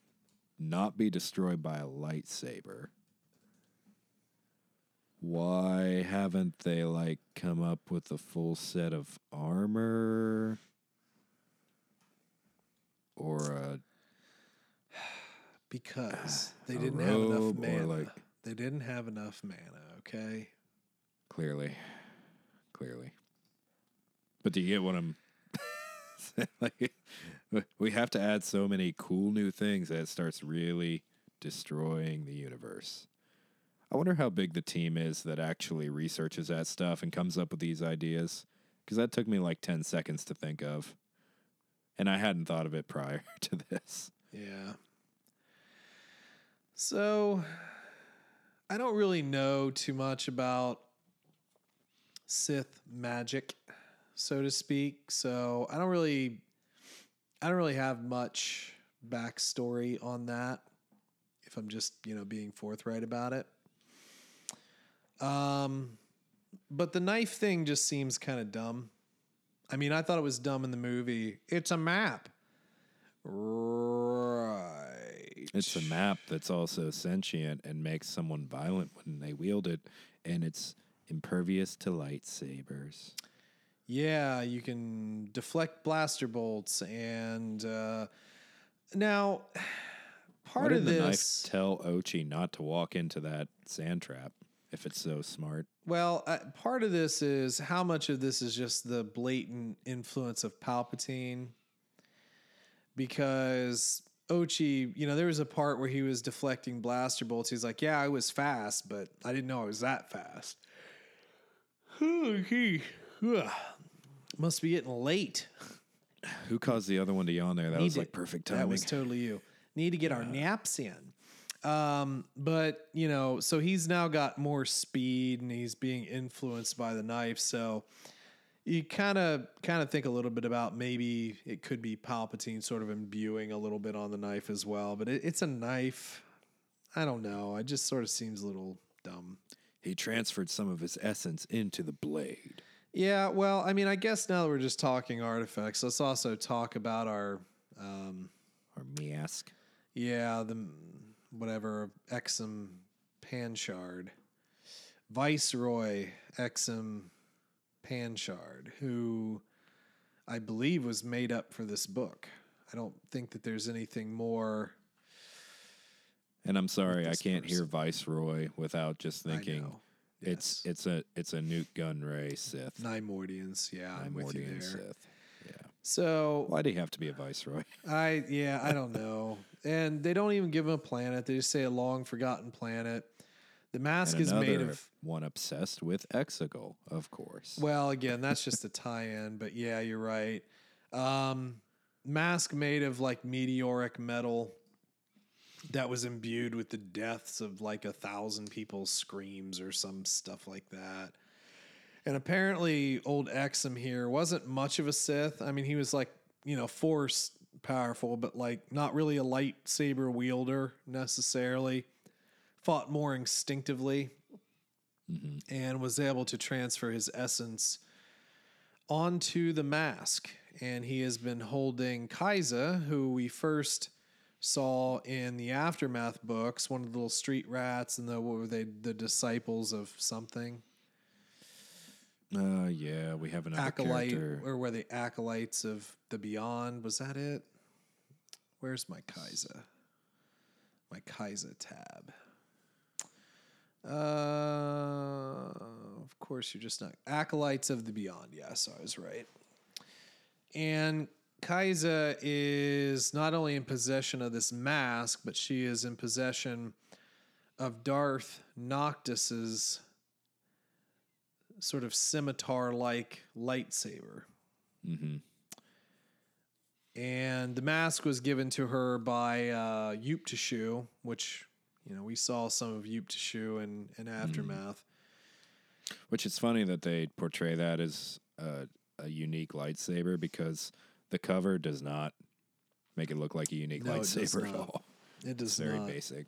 not be destroyed by a lightsaber, why haven't they like come up with a full set of armor or a Because they didn't have enough robe or, mana. like- they didn't have enough mana, okay? Clearly, clearly. But do you get what I'm? like, we have to add so many cool new things that it starts really destroying the universe. I wonder how big the team is that actually researches that stuff and comes up with these ideas. Because that took me like ten seconds to think of, and I hadn't thought of it prior to this. Yeah. So I don't really know too much about Sith magic, so to speak. So I don't really I don't really have much backstory on that if I'm just, you know, being forthright about it. Um but the knife thing just seems kind of dumb. I mean, I thought it was dumb in the movie. It's a map. Right. It's a map that's also sentient and makes someone violent when they wield it, and it's impervious to lightsabers. Yeah, you can deflect blaster bolts, and uh, now part of did the this. knife tell Ochi not to walk into that sand trap if it's so smart? well, uh, part of this is how much of this is just the blatant influence of Palpatine, because Ochi, you know, there was a part where he was deflecting blaster bolts. He's like, "Yeah, I was fast, but I didn't know I was that fast." must be getting late. Who caused the other one to yawn there? That was Need like to- perfect timing. That was totally you. Need to get our naps in. Um, but you know, so he's now got more speed and he's being influenced by the knife. So you kind of kind of think a little bit about maybe it could be Palpatine sort of imbuing a little bit on the knife as well. But it, it's a knife. I don't know. It just sort of seems a little dumb. he transferred some of his essence into the blade. Yeah, well, I mean, I guess now that we're just talking artifacts, let's also talk about our um, Or Miask. Yeah, the whatever Exim Panshard, Viceroy Exim Panshard, who I believe was made up for this book. I don't think that there's anything more. And I'm sorry, I can't hear Viceroy without just thinking know. it's it's a it's a Nute Gunray Sith. Neimoidians, Yeah, I'm with you there. Sith. So Why do you have to be a viceroy? I yeah, I don't know. And they don't even give him a planet. They just say a long forgotten planet. The mask And is made of one obsessed with Exegol, of course. well, again, that's just a tie-in, but yeah, you're right. Um mask made of like meteoric metal that was imbued with the deaths of like a thousand people's screams or some stuff like that. And apparently, old Exim here wasn't much of a Sith. I mean, he was like, you know, force powerful, but like not really a lightsaber wielder necessarily. Fought more instinctively mm-hmm. and was able to transfer his essence onto the mask. And he has been holding Kiza, who we first saw in the aftermath books, one of the little street rats and the what were they, the disciples of something. Uh, yeah, we have an acolyte character. or were the acolytes of the beyond was that it? Where's my Kiza my Kiza tab. Uh of course you're just not acolytes of the beyond yes i was right. And Kiza is not only in possession of this mask but she is in possession of darth noctis's sort of scimitar like lightsaber. And the mask was given to her by uh, Yupe Tashu, which, you know, we saw some of Yupe Tashu in, in Aftermath. Which is funny that they portray that as a, a unique lightsaber because the cover does not make it look like a unique No, lightsaber at all. It does It's very not. basic.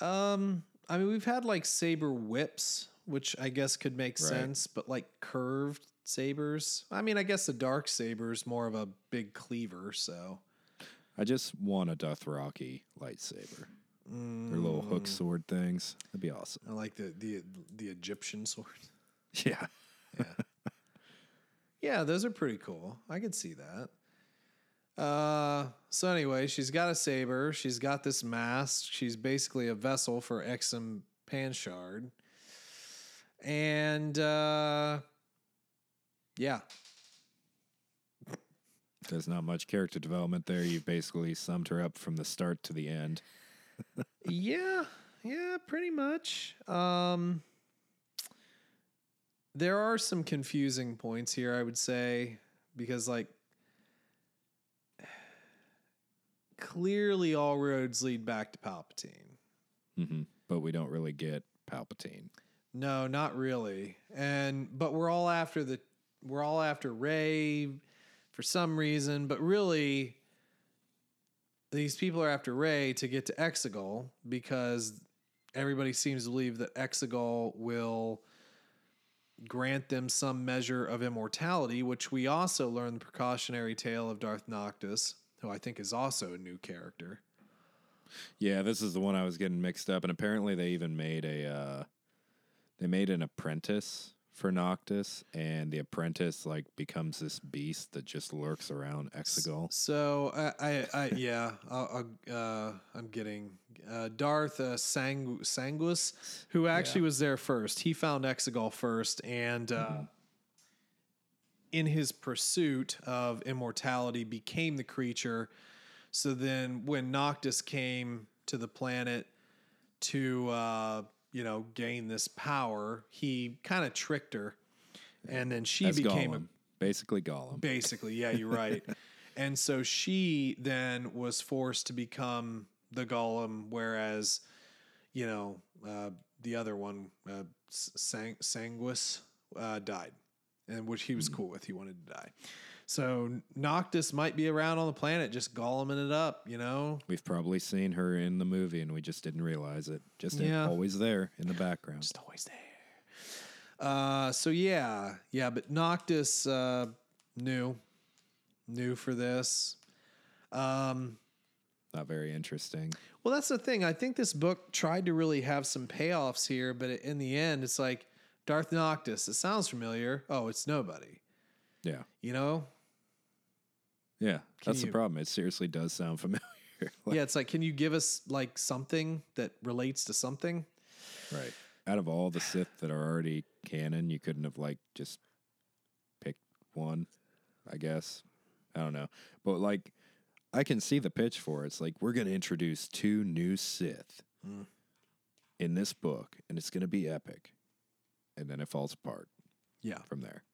Um, I mean, we've had like saber whips, which I guess could make Right. sense, but like curved sabers. I mean, I guess the dark saber is more of a big cleaver, so I just want a Dothraki lightsaber. Their little Mm. hook sword things. That'd be awesome. I like the the the Egyptian sword. Yeah. Yeah, Yeah, those are pretty cool. I could see that. Uh, so anyway, she's got a saber. She's got this mask. She's basically a vessel for Exim Panshard. And uh, yeah, There's not much character development there. You basically summed her up from the start to the end. yeah, yeah, pretty much. Um, there are some confusing points here, I would say, because like clearly all roads lead back to Palpatine. hmm But we don't really get Palpatine. No, not really. And but we're all after the we're all after Rey for some reason, but really these people are after Rey to get to Exegol because everybody seems to believe that Exegol will grant them some measure of immortality, which we also learn the precautionary tale of Darth Noctis, who I think is also a new character. Yeah, this is the one I was getting mixed up, and apparently they even made a uh, they made an apprentice for Noctis, and the apprentice like becomes this beast that just lurks around Exegol. So I, I, I yeah, I'll, I'll, uh, I'm getting uh, Darth uh, Sang- Sanguis, who actually was there first. He found Exegol first, and uh, in his pursuit of immortality, became the creature. So then, when Noctis came to the planet to uh, you know gain this power, he kind of tricked her, and then she became a basically Gollum. Basically, yeah, you're right. and so she then was forced to become the golem, whereas, you know, uh, the other one, uh, Sang- Sanguis, uh, died, and which he was cool with. He wanted to die. So Noctis might be around on the planet, just goleming it up, you know. We've probably seen her in the movie, and we just didn't realize it. Just Yeah. always there in the background. Just always there. Uh, so yeah, yeah, but Noctis uh, new, knew for this. Um, Not very interesting. Well, that's the thing. I think this book tried to really have some payoffs here, but in the end, it's like Darth Noctis. It sounds familiar. Oh, it's nobody. Yeah. You know? Yeah. That's you- the problem. It seriously does sound familiar. Like, yeah, it's like, can you give us like something that relates to something? Right. Out of all the Sith that are already canon, you couldn't have like just picked one, I guess. I don't know. But like I can see the pitch for it. It's like we're gonna introduce two new Sith mm. in this book, and it's gonna be epic. And then it falls apart Yeah. from there.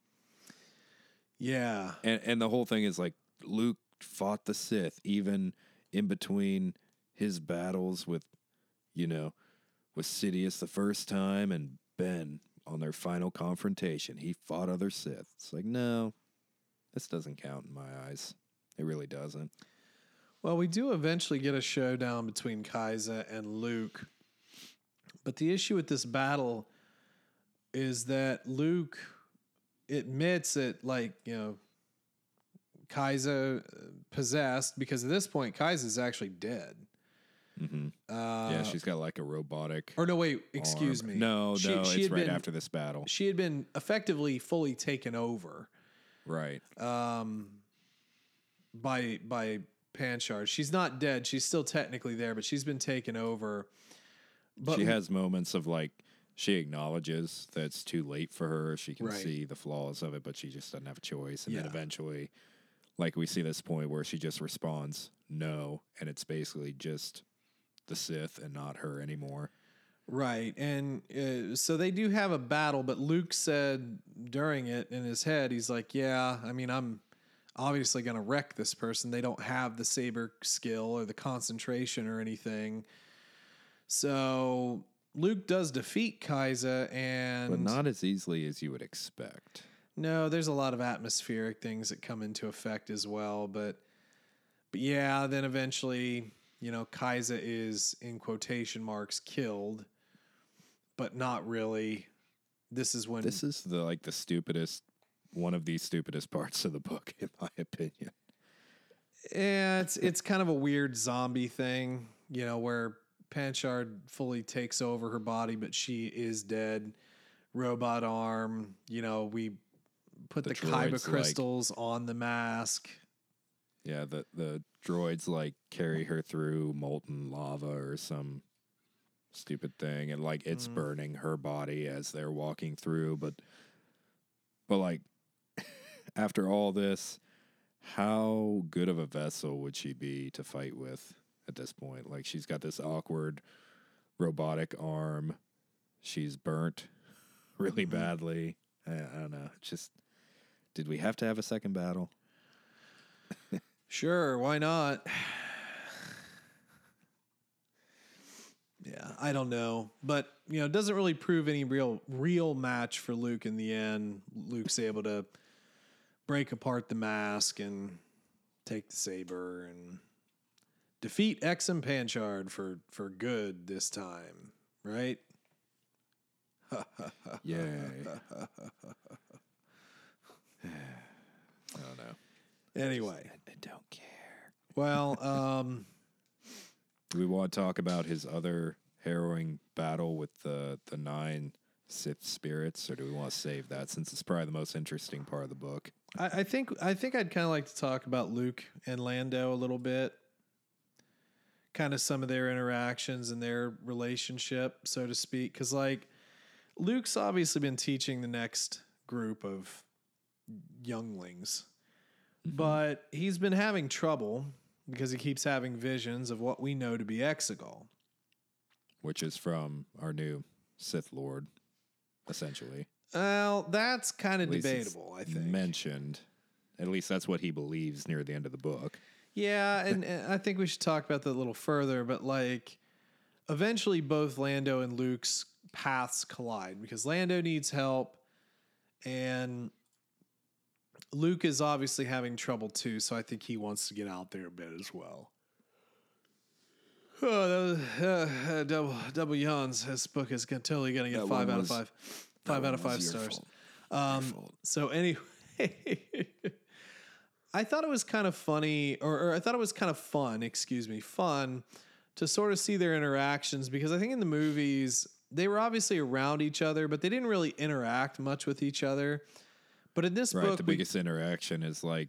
Yeah. And and the whole thing is like Luke fought the Sith even in between his battles with, you know, with Sidious the first time and Ben on their final confrontation. He fought other Sith. It's like, no, this doesn't count in my eyes. It really doesn't. Well, we do eventually get a showdown between Kiza and Luke. But the issue with this battle is that Luke admits that, like, you know, Kiza uh, possessed because at this point, Kiza's actually dead. hmm Uh, yeah, she's got like a robotic. Or no, wait, excuse arm. me. No, She- no, she it's had right been- after this battle. She had been effectively fully taken over Right. um, by by Panshard. She's not dead. She's still technically there, but she's been taken over. But she has moments of like she acknowledges that it's too late for her. She can Right. see the flaws of it, but she just doesn't have a choice. And then eventually, like we see this point where she just responds no, and it's basically just the Sith and not her anymore. Right. And uh, so they do have a battle, but Luke said during it in his head, he's like, Yeah, I mean, I'm obviously going to wreck this person. They don't have the saber skill or the concentration or anything. So Luke does defeat Kiza, and But not as easily as you would expect. No, there's a lot of atmospheric things that come into effect as well. But, but yeah, then eventually, you know, Kiza is in quotation marks killed, but not really. This is when This is the like the stupidest one of the stupidest parts of the book, in my opinion. Yeah, it's it's kind of a weird zombie thing, you know, where Panshard fully takes over her body, but she is dead. Robot arm, you know, we put The the, kyber like- crystals on the mask. Yeah, the the droids like carry her through molten lava or some stupid thing and like it's Mm. burning her body as they're walking through but but like after all this how good of a vessel would she be to fight with at this point like she's got this awkward robotic arm she's burnt really Mhm. badly I, I don't know just did we have to have a second battle Sure, why not? yeah, I don't know, but you know, it doesn't really prove any real real match for Luke in the end. Luke's able to break apart the mask and take the saber and defeat Exim Panshard for for good this time, right? Yay. I don't know. Anyway, I don't care. well, um, Do we want to talk about his other harrowing battle with the the nine Sith spirits, or do we want to save that since it's probably the most interesting part of the book? I, I think I think I'd kind of like to talk about Luke and Lando a little bit. Kind of some of their interactions and their relationship, so to speak. Because like Luke's obviously been teaching the next group of younglings, mm-hmm. but he's been having trouble because he keeps having visions of what we know to be Exegol. Which is from our new Sith Lord, essentially. Well, that's kind of At least it's debatable. I think. mentioned. At least that's what he believes near the end of the book. Yeah, and, and I think we should talk about that a little further, but like eventually both Lando and Luke's paths collide because Lando needs help and Luke is obviously having trouble too, so I think he wants to get out there a bit as well. Oh, that was, uh, uh, double double yawns. This book is gonna, totally going to get That five out was- of five. Five out of five stars. Um, so anyway, I thought it was kind of funny, or, or I thought it was kind of fun. Excuse me, fun to sort of see their interactions because I think in the movies they were obviously around each other, but they didn't really interact much with each other. But in this Right. book, the we- biggest interaction is like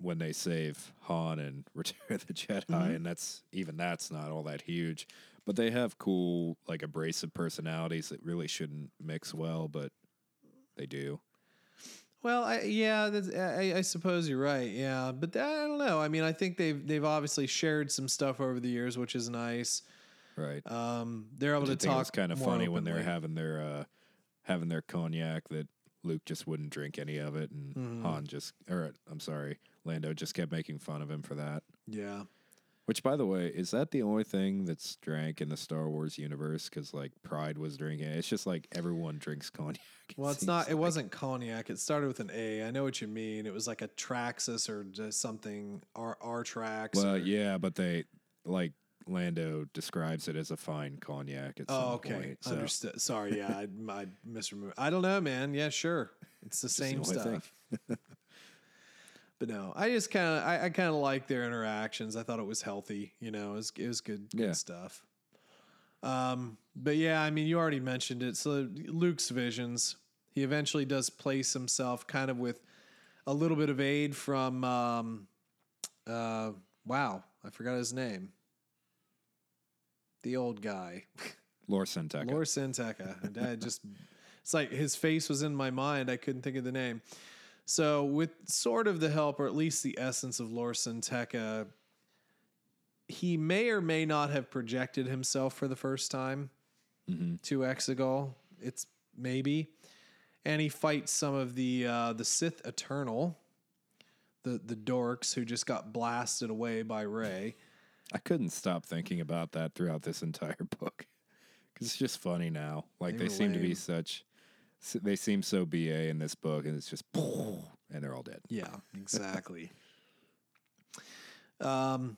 when they save Han and Return of the Jedi, Mm-hmm. and that's even that's not all that huge. But they have cool, like abrasive personalities that really shouldn't mix well, but they do. Well, I, yeah, that's, I, I suppose you're right. Yeah, but I don't know. I mean, I think they've they've obviously shared some stuff over the years, which is nice. Right. Um, they're able to talk. it was kind of funny when they're having their uh, having their cognac that Luke just wouldn't drink any of it, and Mm-hmm. Han just, or I'm sorry, Lando just kept making fun of him for that. Yeah. Which, by the way, is that the only thing that's drank in the Star Wars universe? Because like Pryde was drinking it. It's just like everyone drinks cognac. it Well, it's not. It wasn't cognac. It started with an A. I know what you mean. It was like a Traxxas or just something. R R Trax. Well, or- yeah, but they like Lando describes it as a fine cognac at Oh, okay. point. So Understood. Sorry. Yeah, I, I misremoved. I don't know, man. Yeah, sure. It's the the same thing. stuff. but no, I just kind of, I, I kind of like their interactions. I thought it was healthy. You know, it was, it was good, good Yeah. stuff. Um, but yeah, I mean, you already mentioned it. So Luke's visions. He eventually does place himself kind of with a little bit of aid from. Um, uh, wow, I forgot his name. The old guy. Lor San Tekka. Lor San Tekka. Dad just it's like his face was in my mind. I couldn't think of the name. So with sort of the help, or at least the essence of Lor San Tekka, he may or may not have projected himself for the first time to Exegol. It's maybe. And he fights some of the uh, the Sith Eternal, the the dorks who just got blasted away by Rey. I couldn't stop thinking about that throughout this entire book because it's just funny now. Like They they, seem to be such. They seem so ba in this book, and it's just and they're all dead. Yeah, exactly. um,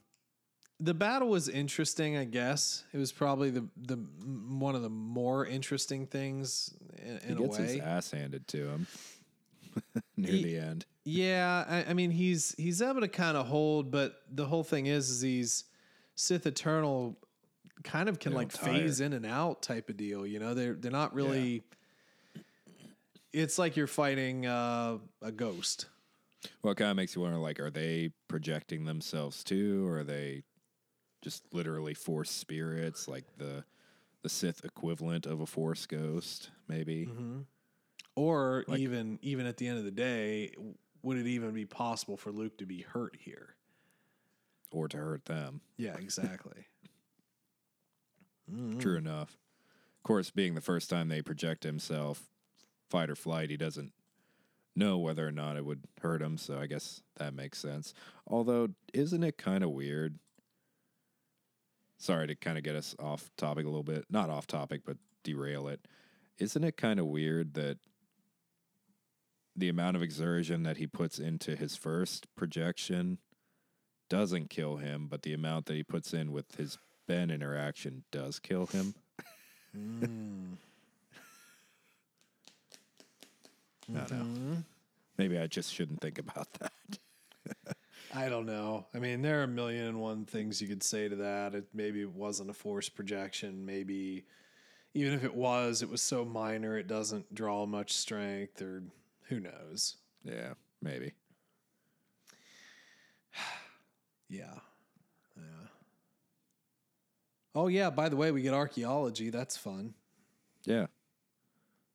the battle was interesting. I guess it was probably the the one of the more interesting things in, He in a gets his ass handed to him near He- the end. Yeah, I, I mean he's he's able to kind of hold, but the whole thing is, is these Sith Eternal kind of can like tire. phase in and out type of deal. You know, they're they're not really. It's like you're fighting uh, a ghost. Well, it kind of makes you wonder: like, are they projecting themselves too, or are they just literally force spirits, like the the Sith equivalent of a force ghost? Maybe. Mm-hmm. Or Like- even even at the end of the day, would it even be possible for Luke to be hurt here? Or to hurt them. Yeah, exactly. Mm. True enough. Of course, being the first time they project himself, fight or flight, he doesn't know whether or not it would hurt him. So I guess that makes sense. Although, isn't it kind of weird? Sorry to kind of get us off topic a little bit. Not off topic, but derail it. Isn't it kind of weird that the amount of exertion that he puts into his first projection doesn't kill him, but the amount that he puts in with his Ben interaction does kill him? Mm. I don't know. Mm-hmm. Maybe I just shouldn't think about that. I don't know. I mean, there are a million and one things you could say to that. It maybe it wasn't a force projection. Maybe even if it was, it was so minor it doesn't draw much strength, or who knows. Yeah, maybe. Yeah. Yeah. Oh yeah, by the way, we get archaeology. That's fun. Yeah.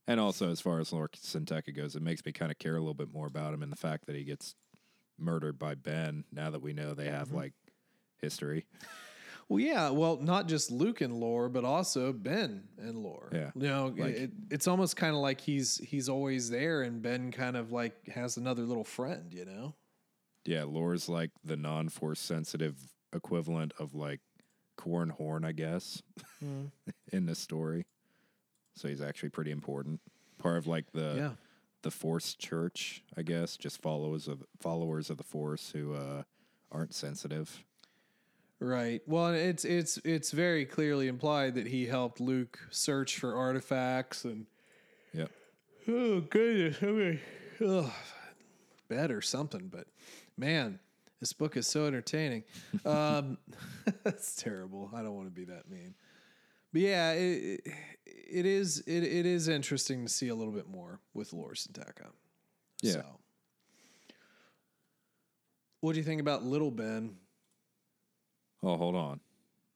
And also, as far as Lord San Tekka goes, it makes me kind of care a little bit more about him and the fact that he gets murdered by Ben now that we know they have mm-hmm. like history. Well, yeah. Well, not just Luke and Lor, but also Ben and Lor. Yeah. You know, Like- it, it's almost kind of like he's he's always there, and Ben kind of like has another little friend. You know. Yeah, Lor's like the non force sensitive equivalent of like Corn Horn, I guess, in this story. So he's actually pretty important. Part of like the yeah. the Force Church, I guess, just followers of followers of the Force who uh, aren't sensitive. Right. Well, it's it's it's very clearly implied that he helped Luke search for artifacts and Yep. oh goodness, I mean, ugh, bed or something. But man, This book is so entertaining. Um, that's terrible. I don't want to be that mean. But yeah, it, it, is it, it is interesting to see a little bit more with Lor San Tekka. Yeah. So. What do you think about Little Ben? Oh, hold on.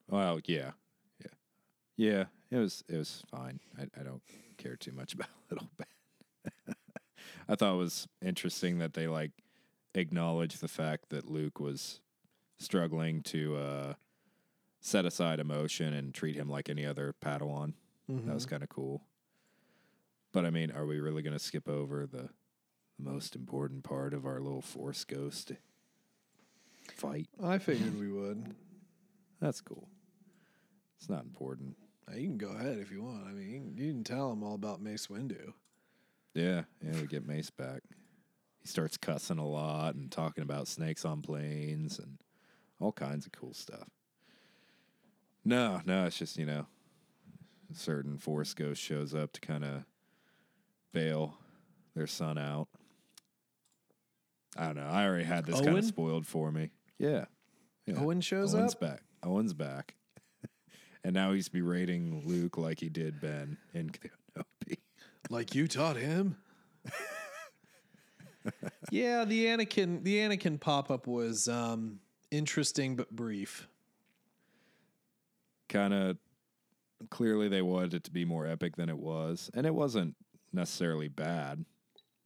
Well, yeah, yeah, yeah. It was it was fine. I, I don't care too much about Little Ben. I thought it was interesting that they like acknowledged the fact that Luke was struggling to uh, set aside emotion and treat him like any other Padawan. That was kind of cool. But I mean, are we really going to skip over the, the most important part of our little Force Ghost fight? I figured we would. That's cool. It's not important. You can go ahead if you want. I mean, you can, you can tell them all about Mace Windu. Yeah, yeah, we get Mace back. Starts cussing a lot and talking about snakes on planes and all kinds of cool stuff. No, no, it's just, you know, a certain Force Ghost shows up to kind of bail their son out. I don't know. I already had this kind Owen? of spoiled for me. Yeah. yeah. Owen shows up. Owen's up. back. Owen's back. and now he's berating Luke like he did Ben in Kenobi. Like you taught him. yeah, the Anakin the Anakin pop up was um, interesting but brief. kind of clearly they wanted it to be more epic than it was and it wasn't necessarily bad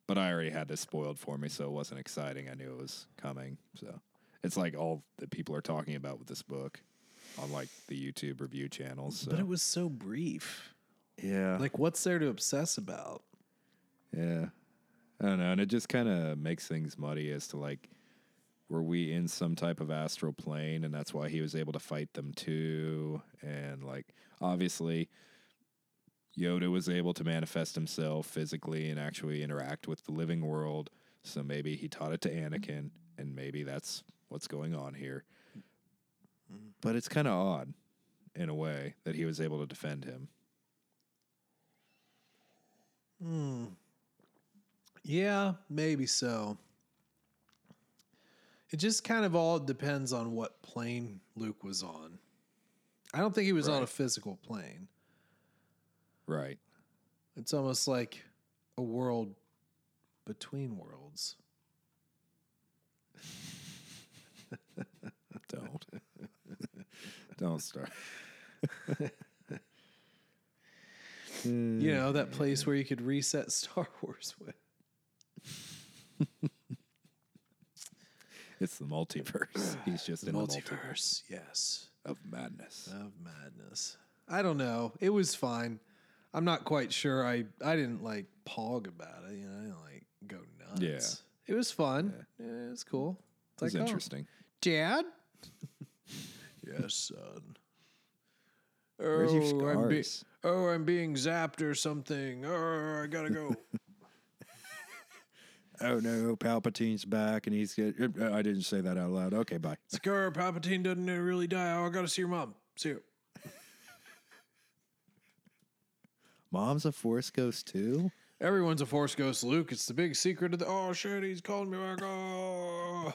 but i already had this spoiled for me so it wasn't exciting i knew it was coming so it's like all that people are talking about with this book on like the youtube review channels so. But it was so brief. yeah Like, what's there to obsess about? yeah i don't know and it just kind of makes things muddy as to like were we in some type of astral plane and that's why he was able to fight them too? And like obviously yoda was able to manifest himself physically and actually interact with the living world so maybe he taught it to anakin and maybe that's what's going on here. But it's kind of odd in a way that he was able to defend him hmm. Yeah, maybe so. It just kind of all depends on what plane Luke was on. I don't think he was on a physical plane. right It's almost like a world between worlds. Don't. Don't start. You know, that place where you could reset Star Wars with. It's the multiverse. He's just in the multiverse Multiverse, yes. of madness. Of madness. I don't know. It was fine. I'm not quite sure. I, I didn't like pog about it. You know, I didn't like go nuts. Yeah. It was fun. Yeah. it was cool. It's It's like, oh, interesting. Dad? yes, son. Oh, I'm be- oh, I'm being zapped or something. Oh, I gotta go. Oh no, oh, Palpatine's back, and he's get. Uh, I didn't say that out loud. Okay, bye. Scar oh, Palpatine doesn't uh, really die. Oh, I gotta see your mom. See you. Mom's a Force ghost too. Everyone's a Force ghost, Luke. It's the big secret of the. Oh shit, he's calling me back. Oh,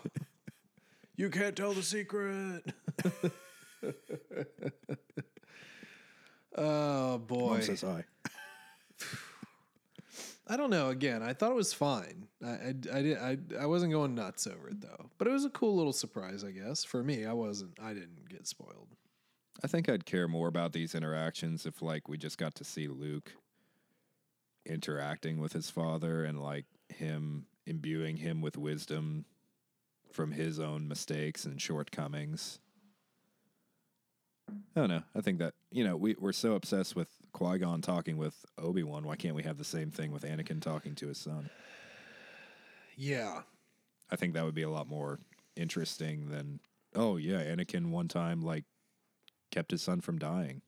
you can't tell the secret. oh boy, Mom says hi. I don't know. Again, I thought it was fine. I, I, I did. I, I wasn't going nuts over it though. But it was a cool little surprise, I guess. For me, I wasn't. I didn't get spoiled. I think I'd care more about these interactions if, like, we just got to see Luke interacting with his father and like him imbuing him with wisdom from his own mistakes and shortcomings. I don't know. I think that you know we we're so obsessed with Qui Gon talking with Obi Wan. Why can't we have the same thing with Anakin talking to his son? Yeah. I think that would be a lot more interesting than oh yeah, Anakin one time like kept his son from dying.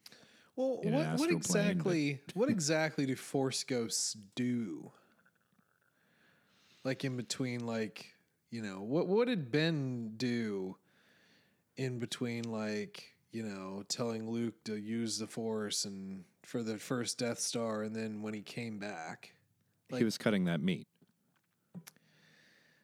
Well, what, what astral plane, exactly? what exactly do Force ghosts do? Like in between, like you know, what what did Ben do in between, like you know, telling Luke to use the Force and for the first Death Star, and then when he came back, he was cutting that meat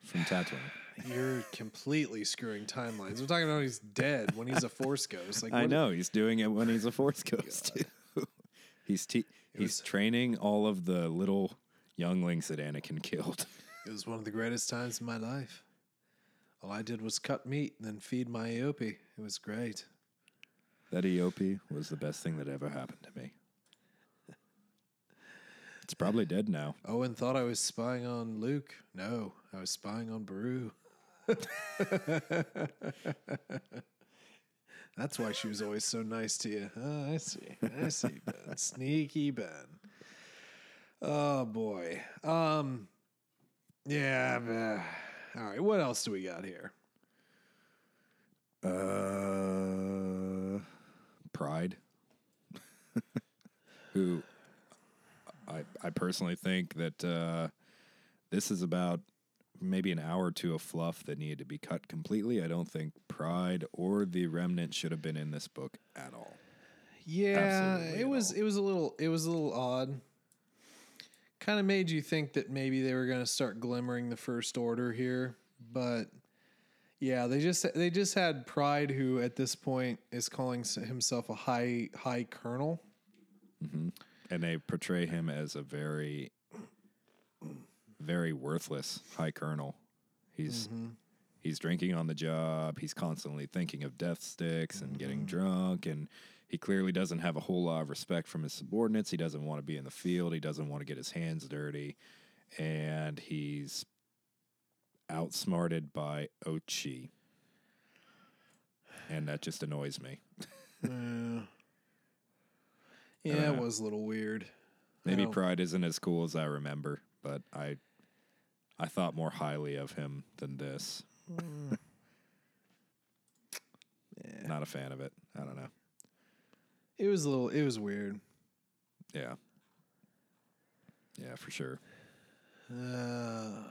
from Tatooine. You're completely screwing timelines. We're talking about he's dead when he's a Force ghost. Like I know he's doing it when he's a Force ghost he's te- he's was- training all of the little younglings that Anakin killed. It was one of the greatest times of my life. All I did was cut meat and then feed my eopie. It was great. That eopie was the best thing that ever happened to me. It's probably dead now. Owen thought I was spying on Luke. No, I was spying on Beru. That's why she was always so nice to you. Oh, I see. I see, Ben. Sneaky Ben. Oh boy. Um yeah, uh, all right. What else do we got here? Uh, Pryde, who I I personally think that uh, this is about maybe an hour or two of fluff that needed to be cut completely. I don't think Pryde or the Remnant should have been in this book at all. Yeah, Absolutely it was all. it was a little it was a little odd. Kind of made you think that maybe they were going to start glimmering the first order here, but yeah, they just they just had Pryde who at this point is calling himself a high high colonel. And they portray him as a very very worthless high colonel. He's mm-hmm. he's drinking on the job. He's constantly thinking of death sticks and getting mm-hmm. drunk and he clearly doesn't have a whole lot of respect from his subordinates. He doesn't want to be in the field. He doesn't want to get his hands dirty. And he's outsmarted by ochi. And that just annoys me. Yeah, yeah, it was a little weird. Maybe Oh. Pryde isn't as cool as I remember, but I I thought more highly of him than this. Yeah. Not a fan of it. I don't know. It was a little it was weird. Yeah. Yeah, for sure. Uh,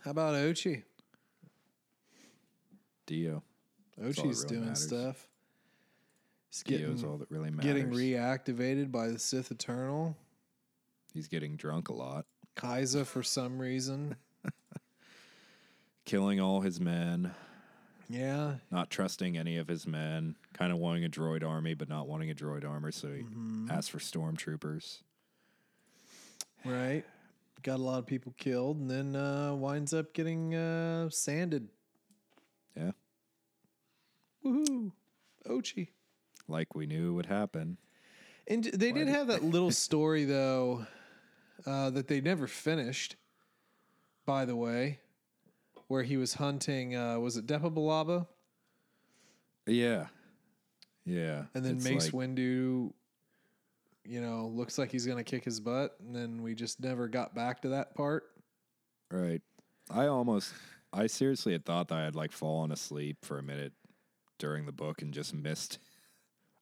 how about Ochi? Dio. all that Ochi's really doing matters. stuff. Dio's getting all that really matters. getting reactivated by the Sith Eternal. He's getting drunk a lot, Kaiser for some reason. killing all his men, Yeah. not trusting any of his men, kind of wanting a droid army but not wanting a droid armor, so he Mm-hmm. asked for stormtroopers. Right. Got a lot of people killed and then uh, winds up getting uh, sanded. Yeah. Woohoo. Ochi. Like we knew would happen. And they did have that little story though uh, that they never finished. By the way, where he was hunting, uh, was it Depa Billaba? Yeah. Yeah. And then Mace like- Windu, you know, looks like he's gonna kick his butt, and then we just never got back to that part. Right. I almost, I seriously had thought that I had like fallen asleep for a minute during the book and just missed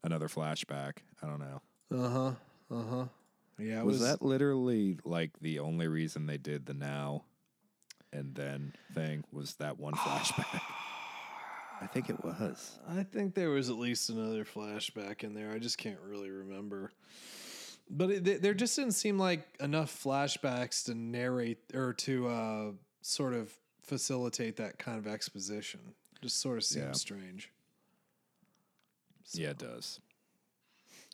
another flashback. I don't know. Uh huh. Uh huh. Yeah. It was, that literally like the only reason they did the now and then thing? Was that one flashback? I think it was. I think there was at least another flashback in there. I just can't really remember. But it, there just didn't seem like enough flashbacks to narrate or to uh, sort of facilitate that kind of exposition. Just sort of seems Yeah. strange. Yeah, it does.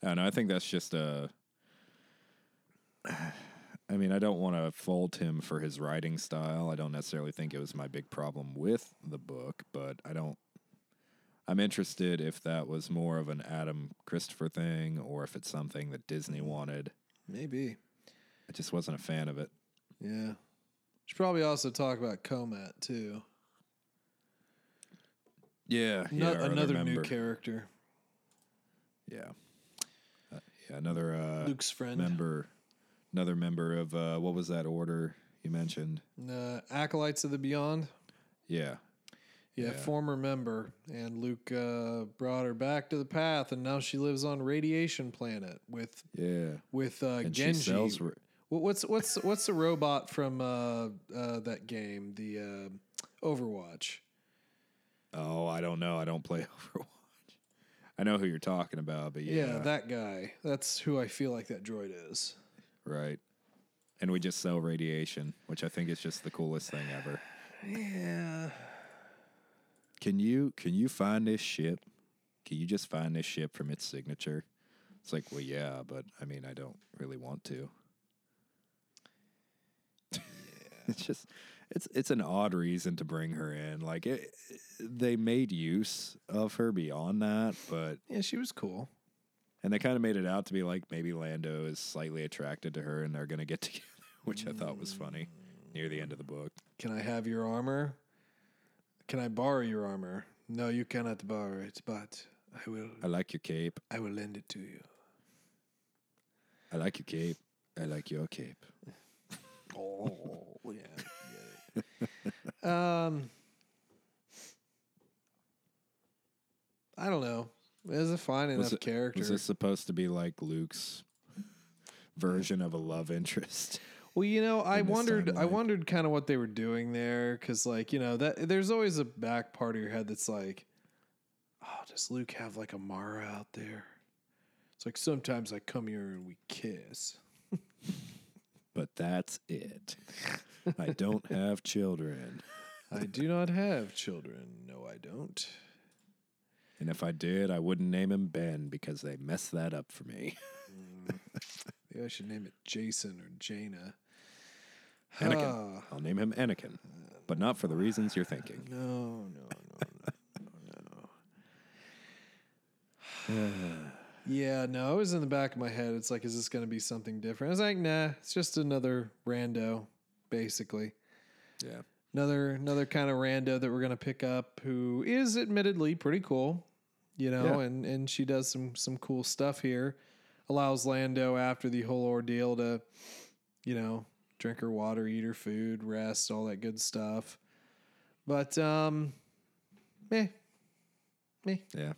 I don't know. I think that's just a. I mean, I don't want to fault him for his writing style. I don't necessarily think it was my big problem with the book, but I don't. I'm interested if that was more of an Adam Christopher thing or if it's something that Disney wanted. Maybe. I just wasn't a fan of it. Yeah. Should probably also talk about Comat too. Yeah, No- yeah. another new character. Yeah, uh, yeah. Another uh, Luke's friend. member, another member of uh, what was that order you mentioned? Uh, Acolytes of the Beyond. Yeah, Yeah, Yeah. former member, and Luke uh, brought her back to the path, and now she lives on Radiation Planet with yeah. with uh, Genji. Re- what's what's what's the robot from uh, uh, that game, the uh, Overwatch? oh, I don't know. I don't play Overwatch. I know who you're talking about, but yeah, Yeah. that guy. That's who I feel like that droid is. right. And we just sell radiation, which I think is just the coolest thing ever. Yeah. Can you can you find this ship? Can you just find this ship from its signature? It's like, well, yeah, but I mean, I don't really want to. it's just it's it's an odd reason to bring her in. Like it, they made use of her beyond that, but Yeah, she was cool. and they kind of made it out to be like maybe Lando is slightly attracted to her and they're gonna get together, which I thought was funny near the end of the book. Can I have your armor? Can I borrow your armor? No, you cannot borrow it, but I will I like your cape. I will lend it to you. I like your cape. I like your cape. Oh, yeah. Um, I don't know. It was a fine enough Was, it, character. was this supposed to be like Luke's version of a love interest? well, you know, I wondered. I wondered kind of what they were doing there, because, like, you know, that there's always a back part of your head that's like, oh, does Luke have like a Mara out there? It's like sometimes I come here and we kiss. But that's it. I don't have children. I do not have children. No, I don't. And if I did, I wouldn't name him Ben because they messed that up for me. Maybe I should name it Jacen or Jaina. Anakin. Ah, I'll name him Anakin, but not for the reasons you're thinking. no, no, no, no, no. yeah, no, it was in the back of my head. It's like, is this going to be something different? I was like, nah, it's just another rando, basically. Yeah. Another another kind of rando that we're gonna pick up who is admittedly pretty cool, you know, Yeah. and and she does some some cool stuff here. Allows Lando after the whole ordeal to, you know, drink her water, eat her food, rest, all that good stuff. But um, meh, meh. Yeah.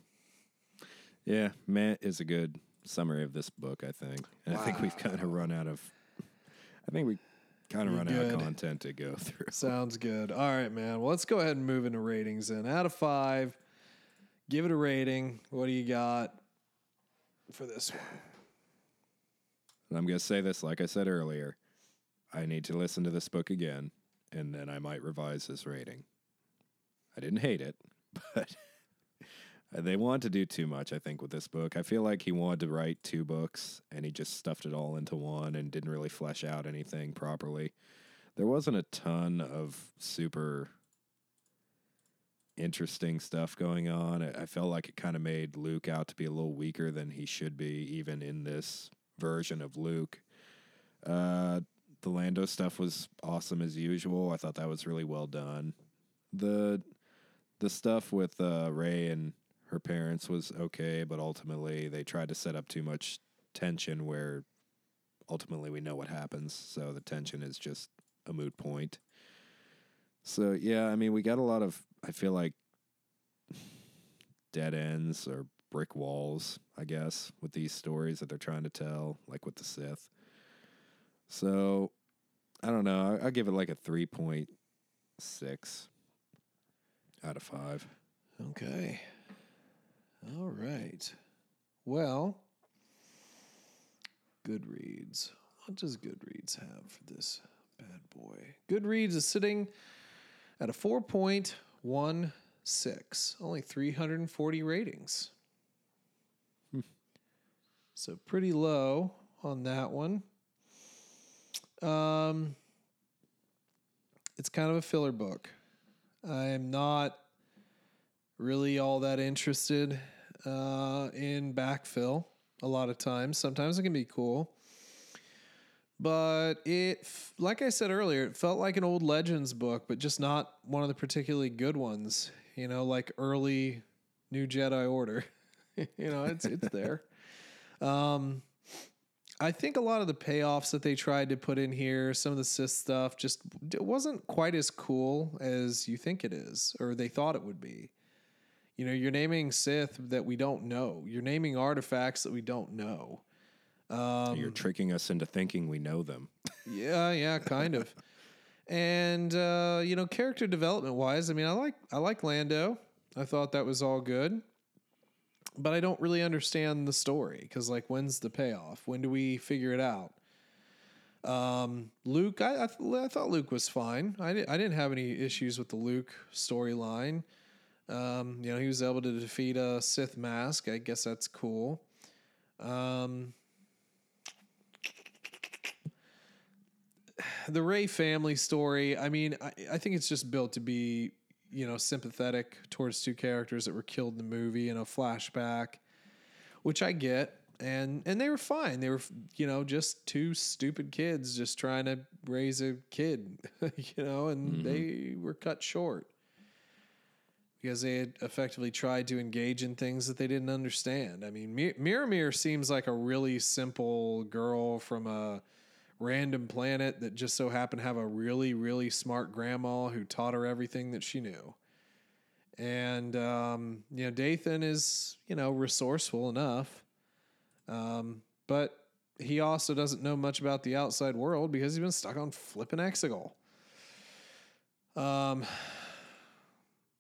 Yeah. Matt is a good summary of this book, I think. And I think we've kind of run out of, I think we kind of run out of content to go through. Sounds good. All right, man. Well, let's go ahead and move into ratings. Then, out of five, give it a rating. What do you got for this one? And I'm going to say this, like I said earlier, I need to listen to this book again, and then I might revise this rating. I didn't hate it, but they wanted to do too much, I think, with this book. I feel like he wanted to write two books, and he just stuffed it all into one and didn't really flesh out anything properly. There wasn't a ton of super interesting stuff going on. I I felt like it kind of made Luke out to be a little weaker than he should be, even in this version of Luke. Uh, the Lando stuff was awesome as usual. I thought that was really well done. The the stuff with uh, Rey and her parents was okay, but ultimately they tried to set up too much tension where ultimately we know what happens. So the tension is just a moot point. So yeah, I mean, we got a lot of I feel like dead ends or brick walls, I guess, with these stories that they're trying to tell, like with the Sith. So I don't know. I, give it like a three point six out of five. Okay. All right. Well, Goodreads. What does Goodreads have for this bad boy? Goodreads is sitting at a 4.16, only 340 ratings. So pretty low on that one. Um, it's kind of a filler book. I am not really all that interested uh, in backfill a lot of times. Sometimes it can be cool. But it, like I said earlier, it felt like an old Legends book, but just not one of the particularly good ones. You know, like early New Jedi Order. you know, it's it's there. Um, I think a lot of the payoffs that they tried to put in here, some of the Sith stuff, just it wasn't quite as cool as you think it is, or they thought it would be. You know, you're naming Sith that we don't know. You're naming artifacts that we don't know. Um, You're tricking us into thinking we know them. yeah, yeah, kind of. And uh, you know, character development wise, I mean, I like I like Lando. I thought that was all good, but I don't really understand the story because, like, when's the payoff? When do we figure it out? Um, Luke, I, I, th- I thought Luke was fine. I, di- I didn't have any issues with the Luke storyline. Um, you know, he was able to defeat a Sith mask. I guess that's cool. Um, the Rey family story, I mean, I, I think it's just built to be, you know, sympathetic towards two characters that were killed in the movie in a flashback, which I get. And and they were fine. They were, you know, just two stupid kids just trying to raise a kid, you know, and they were cut short because they had effectively tried to engage in things that they didn't understand. I mean, Miramir seems like a really simple girl from a random planet that just so happened to have a really, really smart grandma who taught her everything that she knew. And, um, you know, Dathan is, you know, resourceful enough. Um, but he also doesn't know much about the outside world because he's been stuck on flipping Exegol. Um,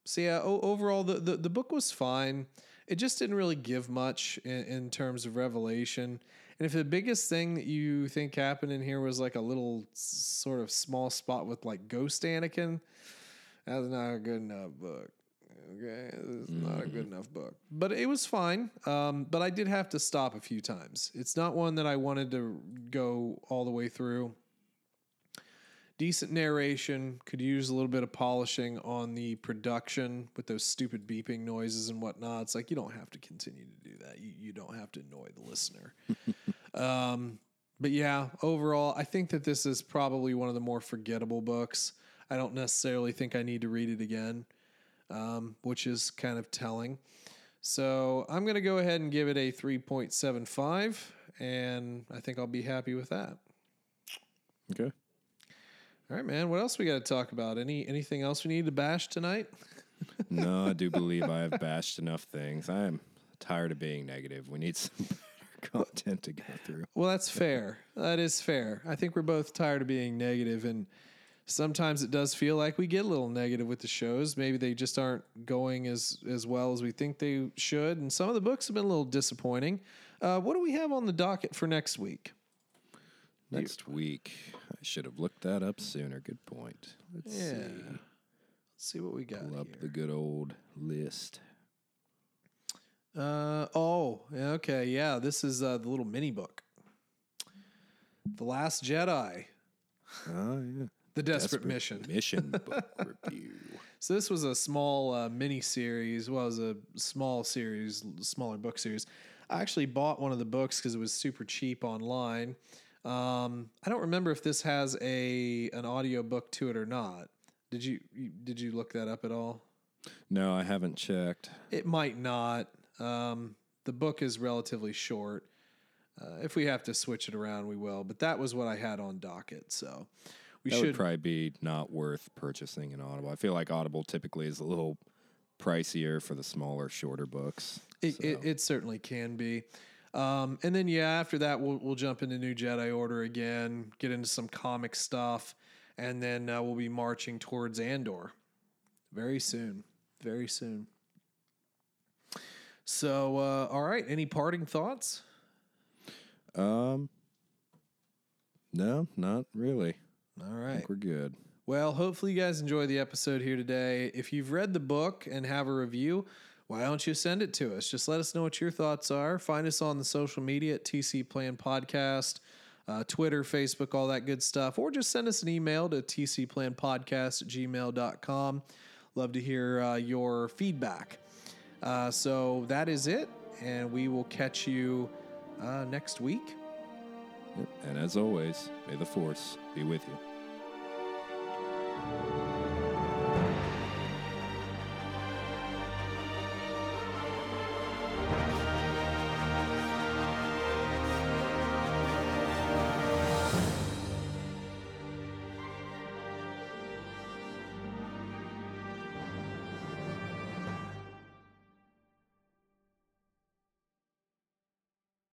so yeah, o- overall the, the the book was fine. It just didn't really give much in, in terms of revelation. And if the biggest thing that you think happened in here was like a little sort of small spot with like Ghost Anakin, that's not a good enough book. Okay, it's not a good enough book, but it was fine. Um, but I did have to stop a few times. It's not one that I wanted to go all the way through decent narration could use a little bit of polishing on the production with those stupid beeping noises and whatnot. It's like you don't have to continue to do that. You, you don't have to annoy the listener. Um, but yeah overall i think that this is probably one of the more forgettable books. I don't necessarily think i need to read it again um, which is kind of telling. So i'm going to go ahead and give it a 3.75 and i think i'll be happy with that. Okay. All right, man. What else we got to talk about? Any anything else we need to bash tonight? No, I do believe I have bashed enough things. I am tired of being negative. We need some content to go through. Well, that's fair. That is fair. I think we're both tired of being negative, and sometimes it does feel like we get a little negative with the shows. Maybe they just aren't going as as well as we think they should, and some of the books have been a little disappointing. Uh, what do we have on the docket for next week? Next week, I should have looked that up sooner. Good point. Let's Yeah. see. Let's see what we got Pull up here. the good old list. Uh oh, okay, yeah. This is uh, the little mini book, The Last Jedi, Oh yeah. The Desperate, Mission. Mission book review. So this was a small uh, mini series. Well, it was a small series, smaller book series. I actually bought one of the books because it was super cheap online. Um, I don't remember if this has a an audio book to it or not. Did you, you did you look that up at all? No, I haven't checked. It might not. Um, the book is relatively short. Uh, if we have to switch it around, we will. But that was what I had on docket. So we That should would probably be not worth purchasing an Audible. I feel like Audible typically is a little pricier for the smaller, shorter books. It, it, it certainly can be. Um, and then, yeah, after that, we'll, we'll jump into New Jedi Order again, get into some comic stuff, and then uh, we'll be marching towards Andor very soon. Very soon. So, uh, all right. Any parting thoughts? Um, no, not really. All right, we're good. Well, hopefully, you guys enjoy the episode here today. If you've read the book and have a review, why don't you send it to us? Just let us know what your thoughts are. Find us on the social media at TC Plan Podcast, uh, Twitter, Facebook, all that good stuff. Or just send us an email to tcplanpodcast at gmail.com. Love to hear uh, your feedback. Uh, so that is it, and we will catch you uh, next week. And as always, may the force be with you.